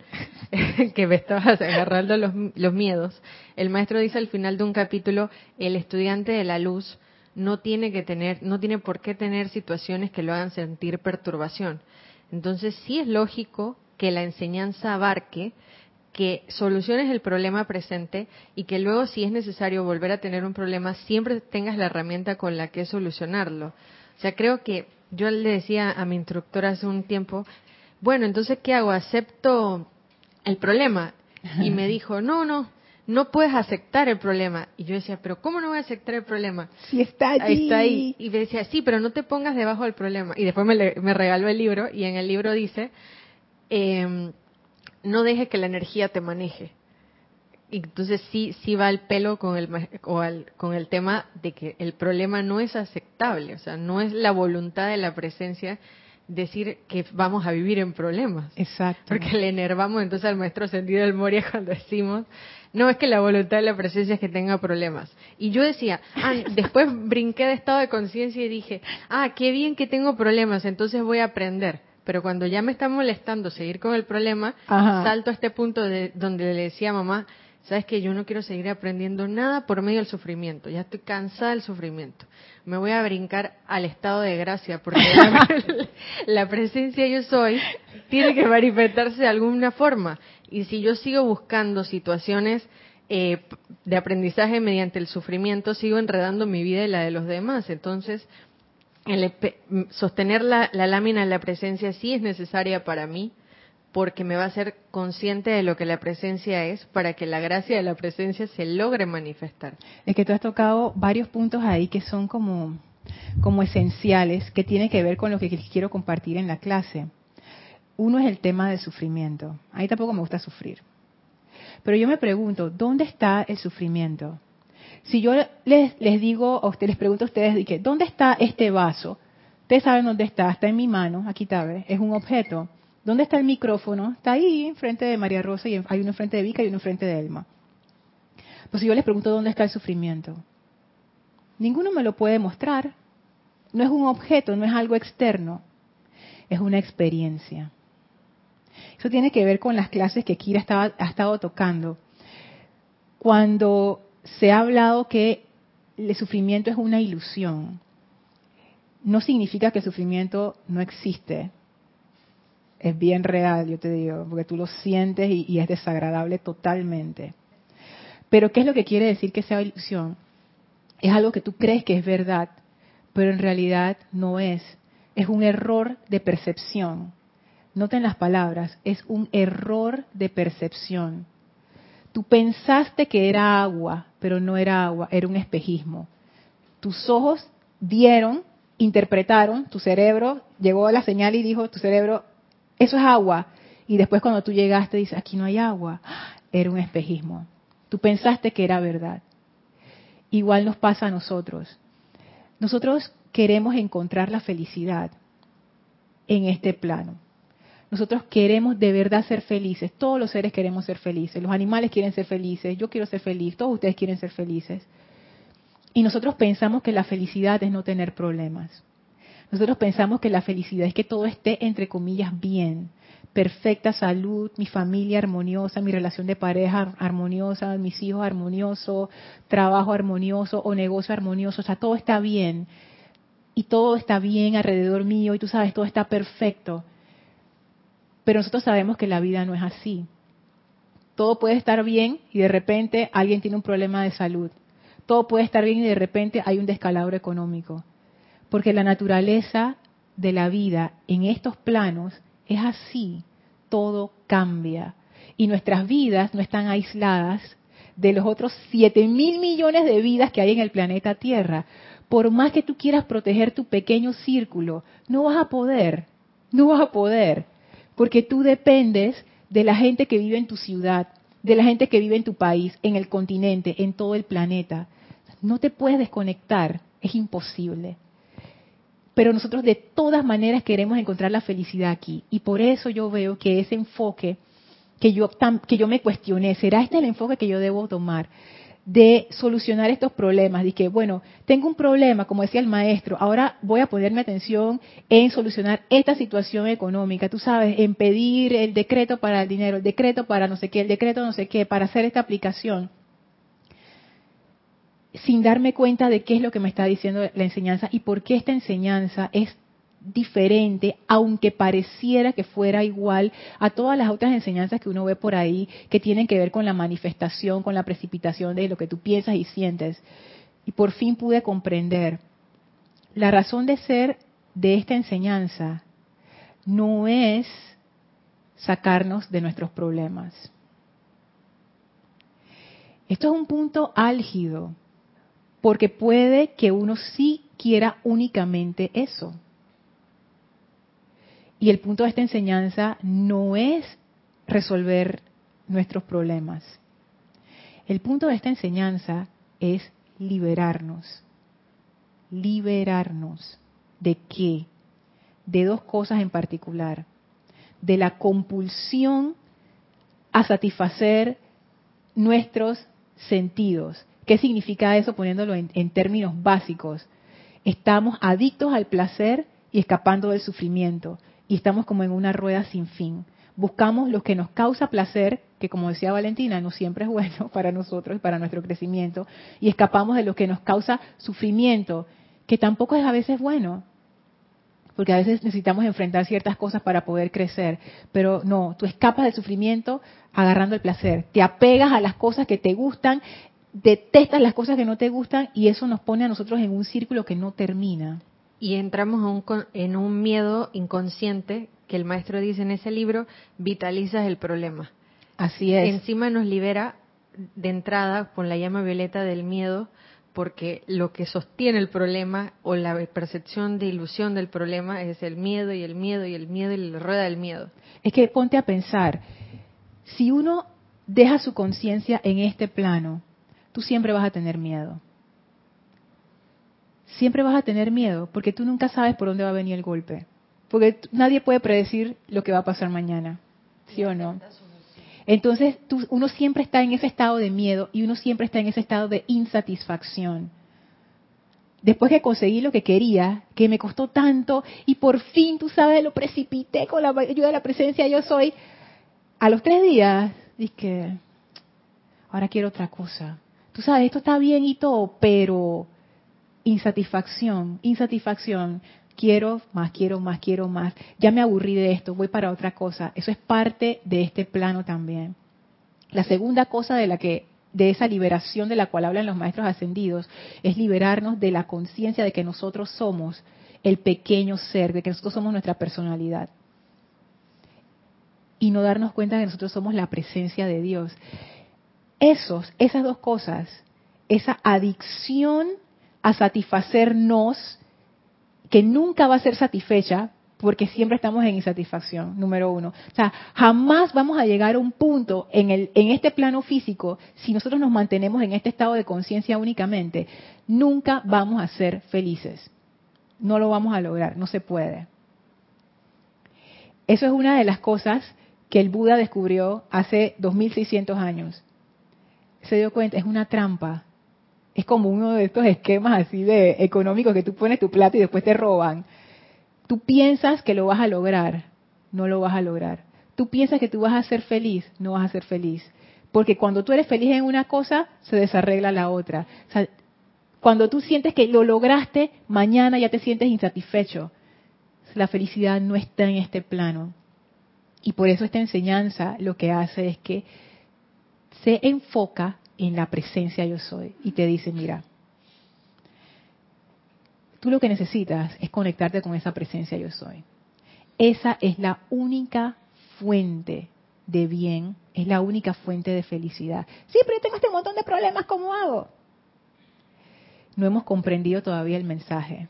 que me estaba agarrando los, los miedos. El maestro dice al final de un capítulo, el estudiante de la luz no tiene que tener, no tiene por qué tener situaciones que lo hagan sentir perturbación. Entonces sí es lógico que la enseñanza abarque que soluciones el problema presente y que luego si es necesario volver a tener un problema, siempre tengas la herramienta con la que solucionarlo. O sea, creo que yo le decía a mi instructora hace un tiempo, bueno, entonces, ¿qué hago? ¿Acepto el problema? Y me dijo, no, no, no puedes aceptar el problema. Y yo decía, pero ¿cómo no voy a aceptar el problema? Si está allí. Está ahí. Y me decía, sí, pero no te pongas debajo del problema. Y después me, me regaló el libro y en el libro dice, eh, no dejes que la energía te maneje entonces sí, sí va al pelo con el, con el tema de que el problema no es aceptable, o sea, no es la voluntad de la presencia decir que vamos a vivir en problemas. Exacto. Porque le enervamos entonces al maestro sentido del Moria cuando decimos, No es que la voluntad de la presencia es que tenga problemas. Y yo decía, ah, después brinqué de estado de conciencia y dije, ah, qué bien que tengo problemas, entonces voy a aprender. Pero cuando ya me está molestando seguir con el problema, salto a este punto de donde le decía a mamá, sabes que yo no quiero seguir aprendiendo nada por medio del sufrimiento, ya estoy cansada del sufrimiento. Me voy a brincar al estado de gracia, porque la, presencia yo soy tiene que manifestarse de alguna forma. Y si yo sigo buscando situaciones eh, de aprendizaje mediante el sufrimiento, sigo enredando mi vida y la de los demás. Entonces, sostener la, la lámina de la presencia sí es necesaria para mí, porque me va a hacer consciente de lo que la presencia es para que la gracia de la presencia se logre manifestar. Es que tú has tocado varios puntos ahí que son como, como esenciales, que tienen que ver con lo que quiero compartir en la clase. Uno es el tema del sufrimiento. Ahí tampoco me gusta sufrir. Pero yo me pregunto, ¿dónde está el sufrimiento? Si yo les, les digo, a ustedes, les pregunto a ustedes, ¿dónde está este vaso? Ustedes saben dónde está, está en mi mano, aquí está, es un objeto. ¿Dónde está el micrófono? Está ahí, enfrente de María Rosa, y hay uno enfrente de Vika y uno enfrente de Elma. Pues yo les pregunto dónde está el sufrimiento, ninguno me lo puede mostrar. No es un objeto, no es algo externo, es una experiencia. Eso tiene que ver con las clases que Kira ha estado tocando. Cuando se ha hablado que el sufrimiento es una ilusión, no significa que el sufrimiento no existe es bien real, yo te digo, porque tú lo sientes y, es desagradable totalmente. Pero ¿qué es lo que quiere decir que sea ilusión? Es algo que tú crees que es verdad, pero en realidad no es. Es un error de percepción. Noten las palabras, es un error de percepción. Tú pensaste que era agua, pero no era agua, era un espejismo. Tus ojos dieron, interpretaron, tu cerebro llegó a la señal y dijo, tu cerebro, eso es agua. Y después cuando tú llegaste dices, aquí no hay agua. Era un espejismo. Tú pensaste que era verdad. Igual nos pasa a nosotros. Nosotros queremos encontrar la felicidad en este plano. Nosotros queremos de verdad ser felices. Todos los seres queremos ser felices. Los animales quieren ser felices. Yo quiero ser feliz. Todos ustedes quieren ser felices. Y nosotros pensamos que la felicidad es no tener problemas. Nosotros pensamos que la felicidad es que todo esté, entre comillas, bien. Perfecta salud, mi familia armoniosa, mi relación de pareja armoniosa, mis hijos armoniosos, trabajo armonioso o negocio armonioso. O sea, todo está bien. Y todo está bien alrededor mío y tú sabes, todo está perfecto. Pero nosotros sabemos que la vida no es así. Todo puede estar bien y de repente alguien tiene un problema de salud. Todo puede estar bien y de repente hay un descalabro económico. Porque la naturaleza de la vida en estos planos es así, todo cambia. Y nuestras vidas no están aisladas de los otros 7 mil millones de vidas que hay en el planeta Tierra. Por más que tú quieras proteger tu pequeño círculo, no vas a poder, no vas a poder, porque tú dependes de la gente que vive en tu ciudad, de la gente que vive en tu país, en el continente, en todo el planeta. No te puedes desconectar, es imposible pero nosotros de todas maneras queremos encontrar la felicidad aquí. Y por eso yo veo que ese enfoque que yo, que yo me cuestioné, ¿será este el enfoque que yo debo tomar? de solucionar estos problemas, de que, bueno, tengo un problema, como decía el maestro, ahora voy a ponerme atención en solucionar esta situación económica, tú sabes, en pedir el decreto para el dinero, el decreto para no sé qué, el decreto no sé qué, para hacer esta aplicación sin darme cuenta de qué es lo que me está diciendo la enseñanza y por qué esta enseñanza es diferente, aunque pareciera que fuera igual a todas las otras enseñanzas que uno ve por ahí, que tienen que ver con la manifestación, con la precipitación de lo que tú piensas y sientes. Y por fin pude comprender la razón de ser de esta enseñanza no es sacarnos de nuestros problemas. Esto es un punto álgido porque puede que uno sí quiera únicamente eso. Y el punto de esta enseñanza no es resolver nuestros problemas. El punto de esta enseñanza es liberarnos. Liberarnos. ¿De qué? De dos cosas en particular. De la compulsión a satisfacer nuestros sentidos. ¿Qué significa eso poniéndolo en, términos básicos? Estamos adictos al placer y escapando del sufrimiento. Y estamos como en una rueda sin fin. Buscamos lo que nos causa placer, que como decía Valentina, no siempre es bueno para nosotros y para nuestro crecimiento, y escapamos de lo que nos causa sufrimiento, que tampoco es a veces bueno, porque a veces necesitamos enfrentar ciertas cosas para poder crecer, pero no, tú escapas del sufrimiento agarrando el placer, te apegas a las cosas que te gustan, detestas las cosas que no te gustan y eso nos pone a nosotros en un círculo que no termina. Y entramos en un miedo inconsciente que el maestro dice en ese libro, vitalizas el problema. Así es. Encima nos libera de entrada con la llama violeta del miedo, porque lo que sostiene el problema o la percepción de ilusión del problema es el miedo y el miedo y el miedo y la rueda del miedo. Es que ponte a pensar, si uno deja su conciencia en este plano, tú siempre vas a tener miedo siempre vas a tener miedo, porque tú nunca sabes por dónde va a venir el golpe. Porque nadie puede predecir lo que va a pasar mañana, ¿sí o no? Entonces, uno siempre está en ese estado de miedo y uno siempre está en ese estado de insatisfacción. Después que conseguí lo que quería, que me costó tanto y por fin, tú sabes, lo precipité con la ayuda de la presencia yo soy, a los tres días dije, ahora quiero otra cosa. Tú sabes, esto está bien y todo, pero insatisfacción, insatisfacción, quiero más, quiero más, quiero más, ya me aburrí de esto, voy para otra cosa. Eso es parte de este plano también. La segunda cosa de la que de esa liberación de la cual hablan los maestros ascendidos es liberarnos de la conciencia de que nosotros somos el pequeño ser, de que nosotros somos nuestra personalidad. Y no darnos cuenta de que nosotros somos la presencia de Dios. Esos, esas dos cosas, esa adicción a satisfacernos, que nunca va a ser satisfecha porque siempre estamos en insatisfacción, número uno. O sea, jamás vamos a llegar a un punto en, el, en este plano físico, si nosotros nos mantenemos en este estado de conciencia únicamente, nunca vamos a ser felices. No lo vamos a lograr, no se puede. Eso es una de las cosas que el Buda descubrió hace 2600 años. Se dio cuenta, es una trampa es como uno de estos esquemas así de económicos que tú pones tu plato y después te roban. Tú piensas que lo vas a lograr, no lo vas a lograr. Tú piensas que tú vas a ser feliz, no vas a ser feliz. Porque cuando tú eres feliz en una cosa, se desarregla la otra. cuando tú sientes que lo lograste, mañana ya te sientes insatisfecho. La felicidad no está en este plano. Y por eso esta enseñanza lo que hace es que se enfoca en la presencia yo soy y te dice, mira, tú lo que necesitas es conectarte con esa presencia yo soy. Esa es la única fuente de bien, es la única fuente de felicidad. Sí, pero yo tengo este montón de problemas, ¿cómo hago? No hemos comprendido todavía el mensaje.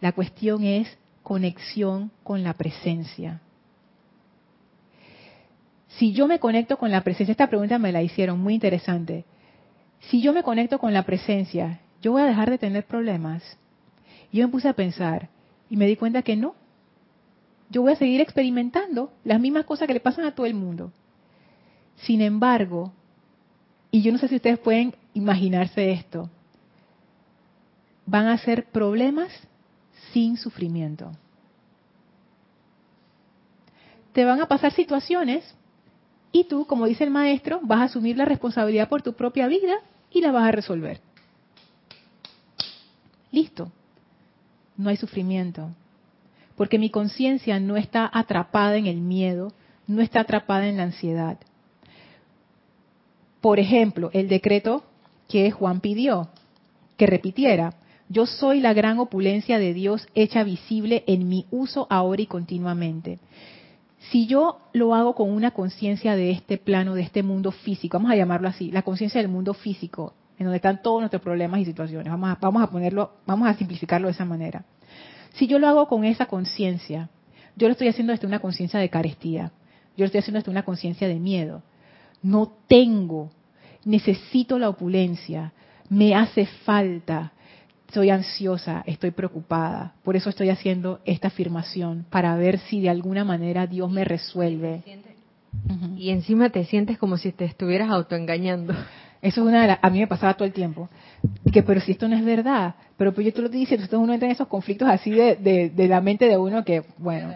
La cuestión es conexión con la presencia si yo me conecto con la presencia, esta pregunta me la hicieron muy interesante. Si yo me conecto con la presencia, yo voy a dejar de tener problemas. Yo me puse a pensar y me di cuenta que no. Yo voy a seguir experimentando las mismas cosas que le pasan a todo el mundo. Sin embargo, y yo no sé si ustedes pueden imaginarse esto, van a ser problemas sin sufrimiento. Te van a pasar situaciones y tú, como dice el maestro, vas a asumir la responsabilidad por tu propia vida y la vas a resolver. Listo. No hay sufrimiento. Porque mi conciencia no está atrapada en el miedo, no está atrapada en la ansiedad. Por ejemplo, el decreto que Juan pidió, que repitiera, yo soy la gran opulencia de Dios hecha visible en mi uso ahora y continuamente si yo lo hago con una conciencia de este plano, de este mundo físico, vamos a llamarlo así, la conciencia del mundo físico, en donde están todos nuestros problemas y situaciones, vamos a, vamos a ponerlo, vamos a simplificarlo de esa manera. Si yo lo hago con esa conciencia, yo lo estoy haciendo desde una conciencia de carestía, yo lo estoy haciendo desde una conciencia de miedo. No tengo, necesito la opulencia, me hace falta, soy ansiosa, estoy preocupada. Por eso estoy haciendo esta afirmación, para ver si de alguna manera Dios me resuelve. y encima te sientes como si te estuvieras autoengañando. Eso es una de las, a mí me pasaba todo el tiempo. Que, pero si esto no es verdad, pero pues yo te lo estoy diciendo, entonces uno entra en esos conflictos así de, de, de la mente de uno que, bueno,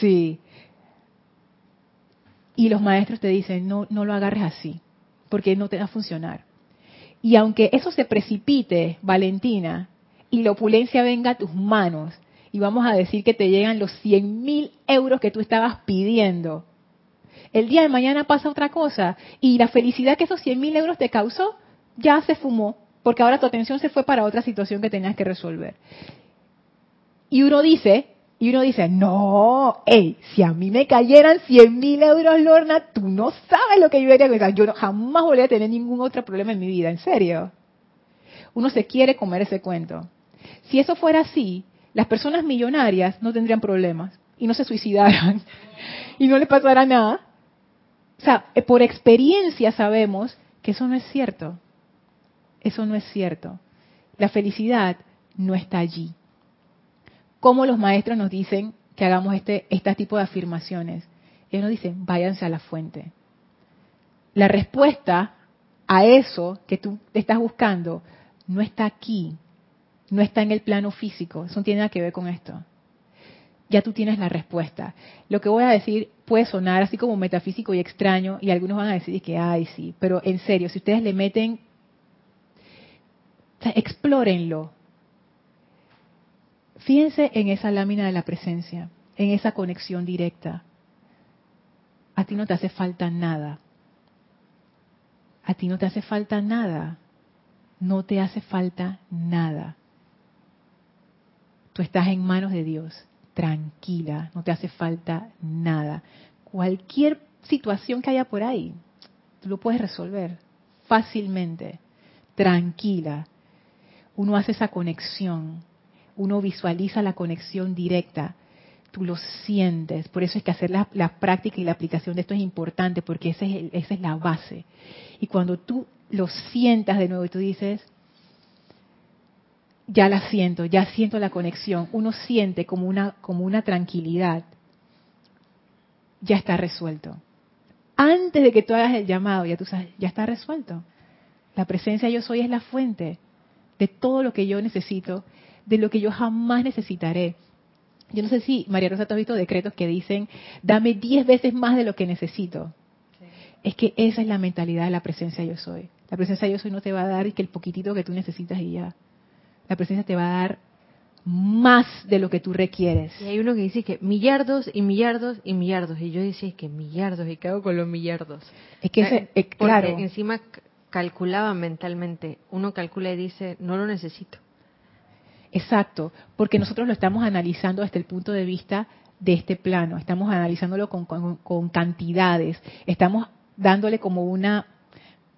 sí. Y los maestros te dicen, no, no lo agarres así, porque no te va a funcionar. Y aunque eso se precipite, Valentina, y la opulencia venga a tus manos, y vamos a decir que te llegan los 100 mil euros que tú estabas pidiendo, el día de mañana pasa otra cosa, y la felicidad que esos 100 mil euros te causó, ya se fumó, porque ahora tu atención se fue para otra situación que tenías que resolver. Y uno dice, y uno dice, no, hey, si a mí me cayeran 100 mil euros, Lorna, tú no sabes lo que yo haría Yo jamás volvería a tener ningún otro problema en mi vida, en serio. Uno se quiere comer ese cuento. Si eso fuera así, las personas millonarias no tendrían problemas y no se suicidaran y no les pasara nada. O sea, eh, por experiencia sabemos que eso no es cierto. Eso no es cierto. La felicidad no está allí cómo los maestros nos dicen que hagamos este, este tipo de afirmaciones. Ellos nos dicen, váyanse a la fuente. La respuesta a eso que tú estás buscando no está aquí, no está en el plano físico, eso no tiene nada que ver con esto. Ya tú tienes la respuesta. Lo que voy a decir puede sonar así como metafísico y extraño y algunos van a decir que, ay, sí, pero en serio, si ustedes le meten, explórenlo, Fíjense en esa lámina de la presencia, en esa conexión directa. A ti no te hace falta nada. A ti no te hace falta nada. No te hace falta nada. Tú estás en manos de Dios, tranquila, no te hace falta nada. Cualquier situación que haya por ahí, tú lo puedes resolver fácilmente, tranquila. Uno hace esa conexión uno visualiza la conexión directa, tú lo sientes. Por eso es que hacer la, práctica y la aplicación de esto es importante, porque esa es la base. Y cuando tú lo sientas de nuevo y tú dices, ya la siento, ya siento la conexión, uno siente como una, como una tranquilidad, ya está resuelto. Antes de que tú hagas el llamado, ya tú sabes, ya está resuelto. La presencia yo soy es la fuente de todo lo que yo necesito de lo que yo jamás necesitaré. Yo no sé si, María Rosa, tú has visto decretos que dicen, dame diez veces más de lo que necesito. Es que esa es la mentalidad de la presencia yo soy. La presencia yo soy no te va a dar que el poquitito que tú necesitas y ya. La presencia te va a dar más de lo que tú requieres. Y hay uno que dice que millardos y millardos y millardos. Y yo decía que millardos, ¿y qué hago con los millardos? Es que, ese, eh, claro. encima calculaba mentalmente. Uno calcula y dice, no lo necesito. Exacto, porque nosotros lo estamos analizando desde el punto de vista de este plano, estamos analizándolo con, cantidades, estamos dándole como una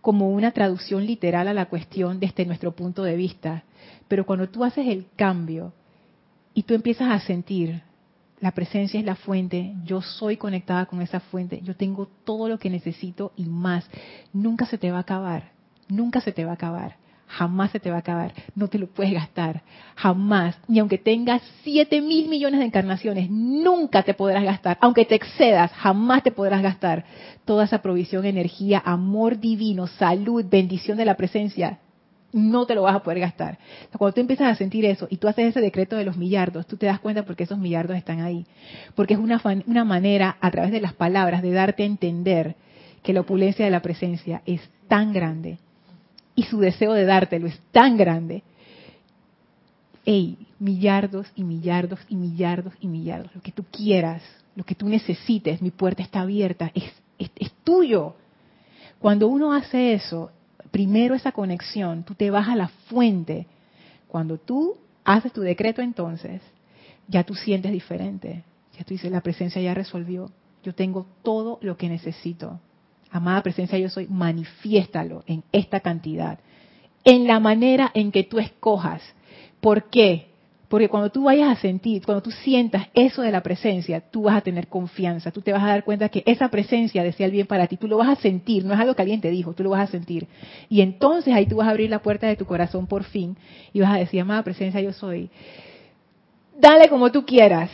como una traducción literal a la cuestión desde nuestro punto de vista. Pero cuando tú haces el cambio y tú empiezas a sentir la presencia es la fuente, yo soy conectada con esa fuente, yo tengo todo lo que necesito y más, nunca se te va a acabar, nunca se te va a acabar jamás se te va a acabar, no te lo puedes gastar, jamás, ni aunque tengas 7 mil millones de encarnaciones, nunca te podrás gastar, aunque te excedas, jamás te podrás gastar toda esa provisión, energía, amor divino, salud, bendición de la presencia, no te lo vas a poder gastar. Cuando tú empiezas a sentir eso y tú haces ese decreto de los millardos, tú te das cuenta porque esos millardos están ahí. Porque es una, una manera, a través de las palabras, de darte a entender que la opulencia de la presencia es tan grande y su deseo de dártelo es tan grande. Ey, millardos y millardos y millardos y millardos, lo que tú quieras, lo que tú necesites, mi puerta está abierta, es, es, tuyo. Cuando uno hace eso, primero esa conexión, tú te vas a la fuente. Cuando tú haces tu decreto entonces, ya tú sientes diferente. Ya tú dices, la presencia ya resolvió. Yo tengo todo lo que necesito. Amada presencia, yo soy, manifiéstalo en esta cantidad, en la manera en que tú escojas. ¿Por qué? Porque cuando tú vayas a sentir, cuando tú sientas eso de la presencia, tú vas a tener confianza, tú te vas a dar cuenta que esa presencia desea el bien para ti, tú lo vas a sentir, no es algo que alguien te dijo, tú lo vas a sentir. Y entonces ahí tú vas a abrir la puerta de tu corazón por fin y vas a decir, amada presencia, yo soy, dale como tú quieras,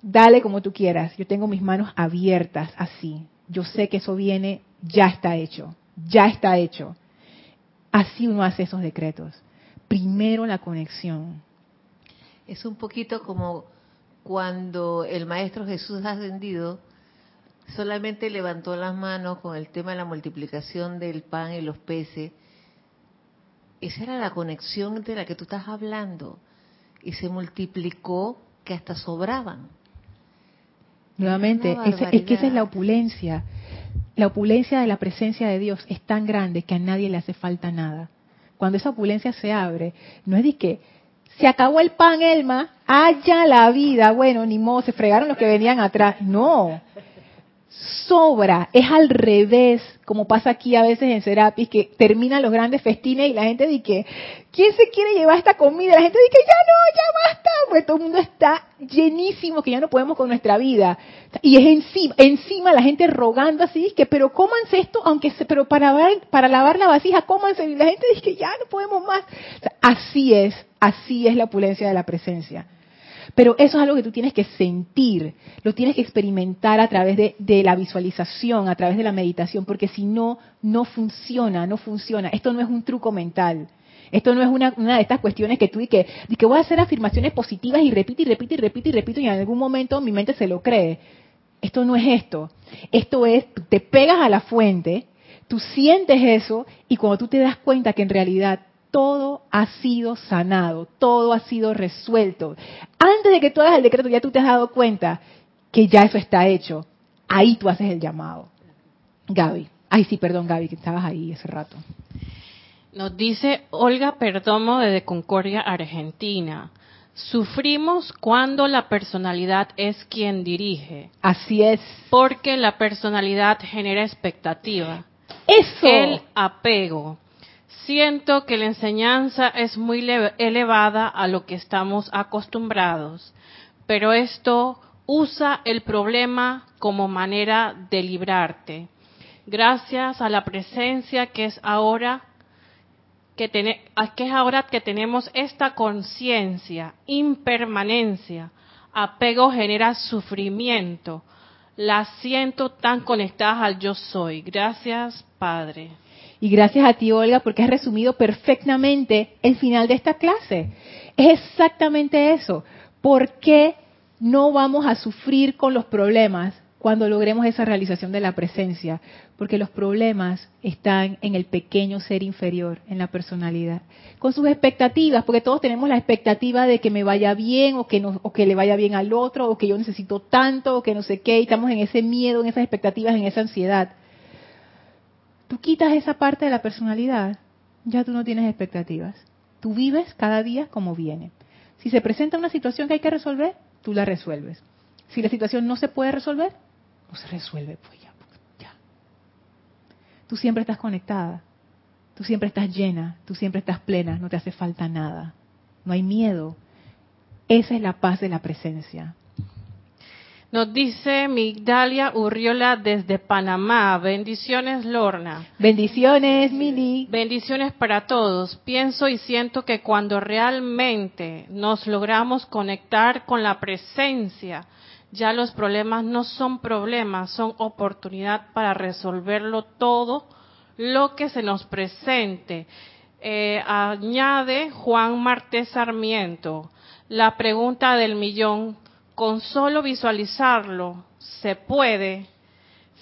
dale como tú quieras, yo tengo mis manos abiertas así, yo sé que eso viene, ya está hecho, ya está hecho. Así uno hace esos decretos. Primero la conexión. Es un poquito como cuando el Maestro Jesús ascendido solamente levantó las manos con el tema de la multiplicación del pan y los peces. Esa era la conexión de la que tú estás hablando. Y se multiplicó que hasta sobraban. Nuevamente, es, es que esa es la opulencia. La opulencia de la presencia de Dios es tan grande que a nadie le hace falta nada. Cuando esa opulencia se abre, no es de que se acabó el pan, Elma, haya la vida, bueno, ni modo, se fregaron los que venían atrás. No, sobra, es al revés, como pasa aquí a veces en Serapis, que terminan los grandes festines y la gente dice, ¿quién se quiere llevar esta comida? La gente dice, ya no, ya basta, pues todo el mundo está llenísimo, que ya no podemos con nuestra vida. Y es encima, encima la gente rogando así, que pero cómanse esto, aunque se, pero para, para lavar la vasija, cómanse, y la gente dice ya no podemos más. así es, así es la opulencia de la presencia. Pero eso es algo que tú tienes que sentir, lo tienes que experimentar a través de, la visualización, a través de la meditación, porque si no, no funciona, no funciona. Esto no es un truco mental. Esto no es una, de estas cuestiones que tú y que, que voy a hacer afirmaciones positivas y repito y repito y repito y repito y en algún momento mi mente se lo cree. Esto no es esto. Esto es, te pegas a la fuente, tú sientes eso y cuando tú te das cuenta que en realidad todo ha sido sanado, todo ha sido resuelto. Antes de que tú hagas el decreto, ya tú te has dado cuenta que ya eso está hecho. Ahí tú haces el llamado. Gaby. Ay, sí, perdón, Gaby, que estabas ahí ese rato. Nos dice Olga Perdomo desde Concordia, Argentina. Sufrimos cuando la personalidad es quien dirige. Así es. Porque la personalidad genera expectativa. Eso. El apego. Siento que la enseñanza es muy elevada a lo que estamos acostumbrados, pero esto usa el problema como manera de librarte. Gracias a la presencia que es ahora que, que es ahora que tenemos esta conciencia, impermanencia, apego genera sufrimiento. La siento tan conectada al yo soy. Gracias, Padre. Y gracias a ti, Olga, porque has resumido perfectamente el final de esta clase. Es exactamente eso. ¿Por qué no vamos a sufrir con los problemas cuando logremos esa realización de la presencia? Porque los problemas están en el pequeño ser inferior, en la personalidad, con sus expectativas, porque todos tenemos la expectativa de que me vaya bien o que, no, o que le vaya bien al otro o que yo necesito tanto o que no sé qué, y estamos en ese miedo, en esas expectativas, en esa ansiedad tú quitas esa parte de la personalidad, ya tú no tienes expectativas. Tú vives cada día como viene. Si se presenta una situación que hay que resolver, tú la resuelves. Si la situación no se puede resolver, no se resuelve, pues ya, ya. Tú siempre estás conectada, tú siempre estás llena, tú siempre estás plena, no te hace falta nada. No hay miedo. Esa es la paz de la presencia. Nos dice Migdalia Urriola desde Panamá. Bendiciones, Lorna. Bendiciones, Mili. Bendiciones para todos. Pienso y siento que cuando realmente nos logramos conectar con la presencia, ya los problemas no son problemas, son oportunidad para resolverlo todo lo que se nos presente. Eh, añade Juan Martés Sarmiento. La pregunta del millón, con solo visualizarlo se puede,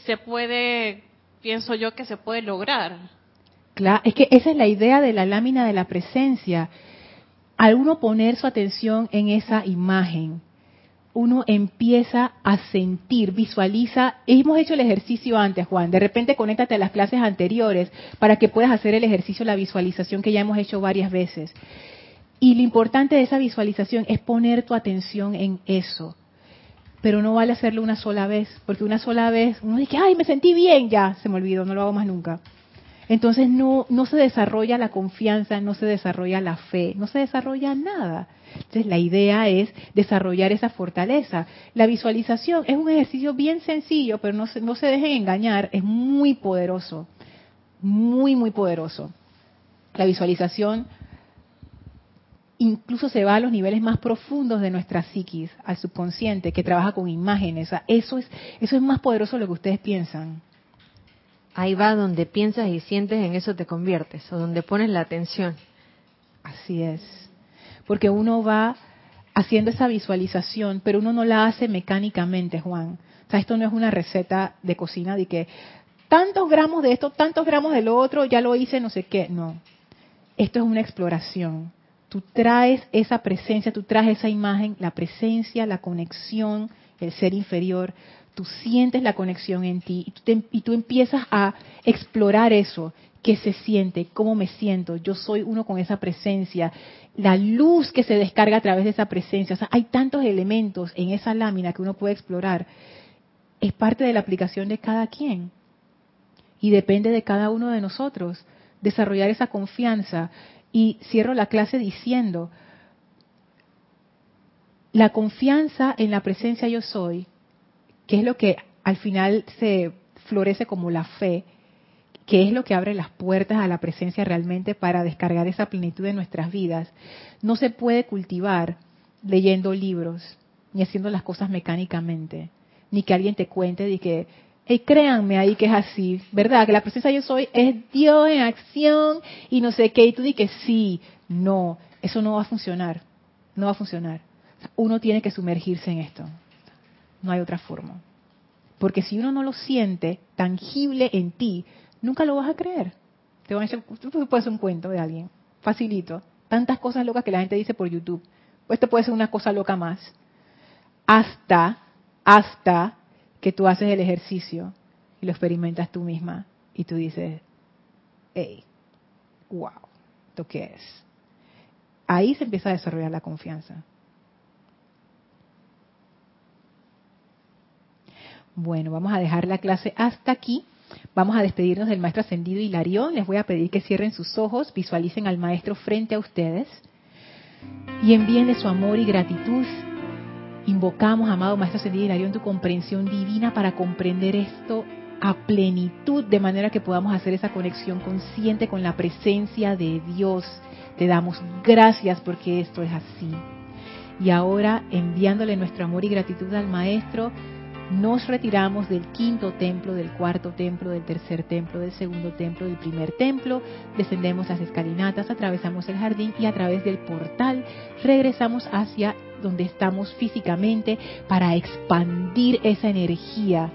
se puede, pienso yo que se puede lograr. Claro, es que esa es la idea de la lámina de la presencia. Al uno poner su atención en esa imagen, uno empieza a sentir, visualiza. Hemos hecho el ejercicio antes, Juan. De repente conéctate a las clases anteriores para que puedas hacer el ejercicio, la visualización que ya hemos hecho varias veces. Y lo importante de esa visualización es poner tu atención en eso. Pero no vale hacerlo una sola vez, porque una sola vez uno dice, ay, me sentí bien, ya, se me olvidó, no lo hago más nunca. Entonces no, no se desarrolla la confianza, no se desarrolla la fe, no se desarrolla nada. Entonces la idea es desarrollar esa fortaleza. La visualización es un ejercicio bien sencillo, pero no se, no se dejen engañar, es muy poderoso, muy, muy poderoso. La visualización incluso se va a los niveles más profundos de nuestra psiquis, al subconsciente, que trabaja con imágenes. eso es, eso es más poderoso de lo que ustedes piensan. Ahí va donde piensas y sientes, en eso te conviertes, o donde pones la atención. Así es. Porque uno va haciendo esa visualización, pero uno no la hace mecánicamente, Juan. O sea, esto no es una receta de cocina de que tantos gramos de esto, tantos gramos de lo otro, ya lo hice, no sé qué. No. Esto es una exploración. Tú traes esa presencia, tú traes esa imagen, la presencia, la conexión, el ser inferior, tú sientes la conexión en ti y tú, y tú empiezas a explorar eso, qué se siente, cómo me siento, yo soy uno con esa presencia, la luz que se descarga a través de esa presencia. Hay tantos elementos en esa lámina que uno puede explorar. Es parte de la aplicación de cada quien. Y depende de cada uno de nosotros desarrollar esa confianza. Y cierro la clase diciendo, la confianza en la presencia yo soy, que es lo que al final se florece como la fe, que es lo que abre las puertas a la presencia realmente para descargar esa plenitud de nuestras vidas, no se puede cultivar leyendo libros, ni haciendo las cosas mecánicamente, ni que alguien te cuente de que, hey, créanme ahí que es así, ¿verdad? Que la presencia yo soy es Dios en acción y no sé qué, y tú dices que sí, no, eso no va a funcionar, no va a funcionar. Uno tiene que sumergirse en esto, no hay otra forma. Porque si uno no lo siente tangible en ti, nunca lo vas a creer. Te van a decir, tú puedes hacer un cuento de alguien, facilito. Tantas cosas locas que la gente dice por YouTube. Esto puede ser una cosa loca más. Hasta, hasta que tú haces el ejercicio y lo experimentas tú misma y tú dices, hey, wow, ¿esto qué es? Ahí se empieza a desarrollar la confianza. Bueno, vamos a dejar la clase hasta aquí. Vamos a despedirnos del maestro ascendido Hilarión. Les voy a pedir que cierren sus ojos, visualicen al maestro frente a ustedes y envíenle su amor y gratitud. Invocamos, amado maestro ascendido Hilarión, tu comprensión divina para comprender esto a plenitud, de manera que podamos hacer esa conexión consciente con la presencia de Dios. Te damos gracias porque esto es así. Y ahora, enviándole nuestro amor y gratitud al Maestro, nos retiramos del quinto templo, del cuarto templo, del tercer templo, del segundo templo, del primer templo, descendemos las escalinatas, atravesamos el jardín y a través del portal regresamos hacia donde estamos físicamente para expandir esa energía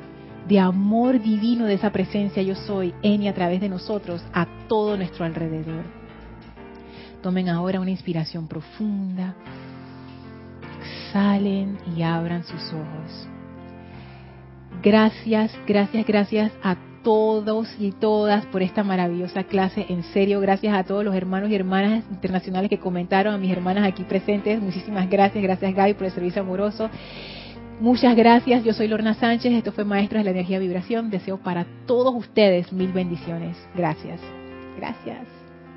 de amor divino de esa presencia yo soy en y a través de nosotros a todo nuestro alrededor. Tomen ahora una inspiración profunda, exhalen y abran sus ojos. Gracias, gracias, gracias a todos y todas por esta maravillosa clase. En serio, gracias a todos los hermanos y hermanas internacionales que comentaron, a mis hermanas aquí presentes. Muchísimas gracias, gracias Gaby por el servicio amoroso. Muchas gracias, yo soy Lorna Sánchez, esto fue Maestros de la Energía Vibración. Deseo para todos ustedes mil bendiciones. Gracias, gracias.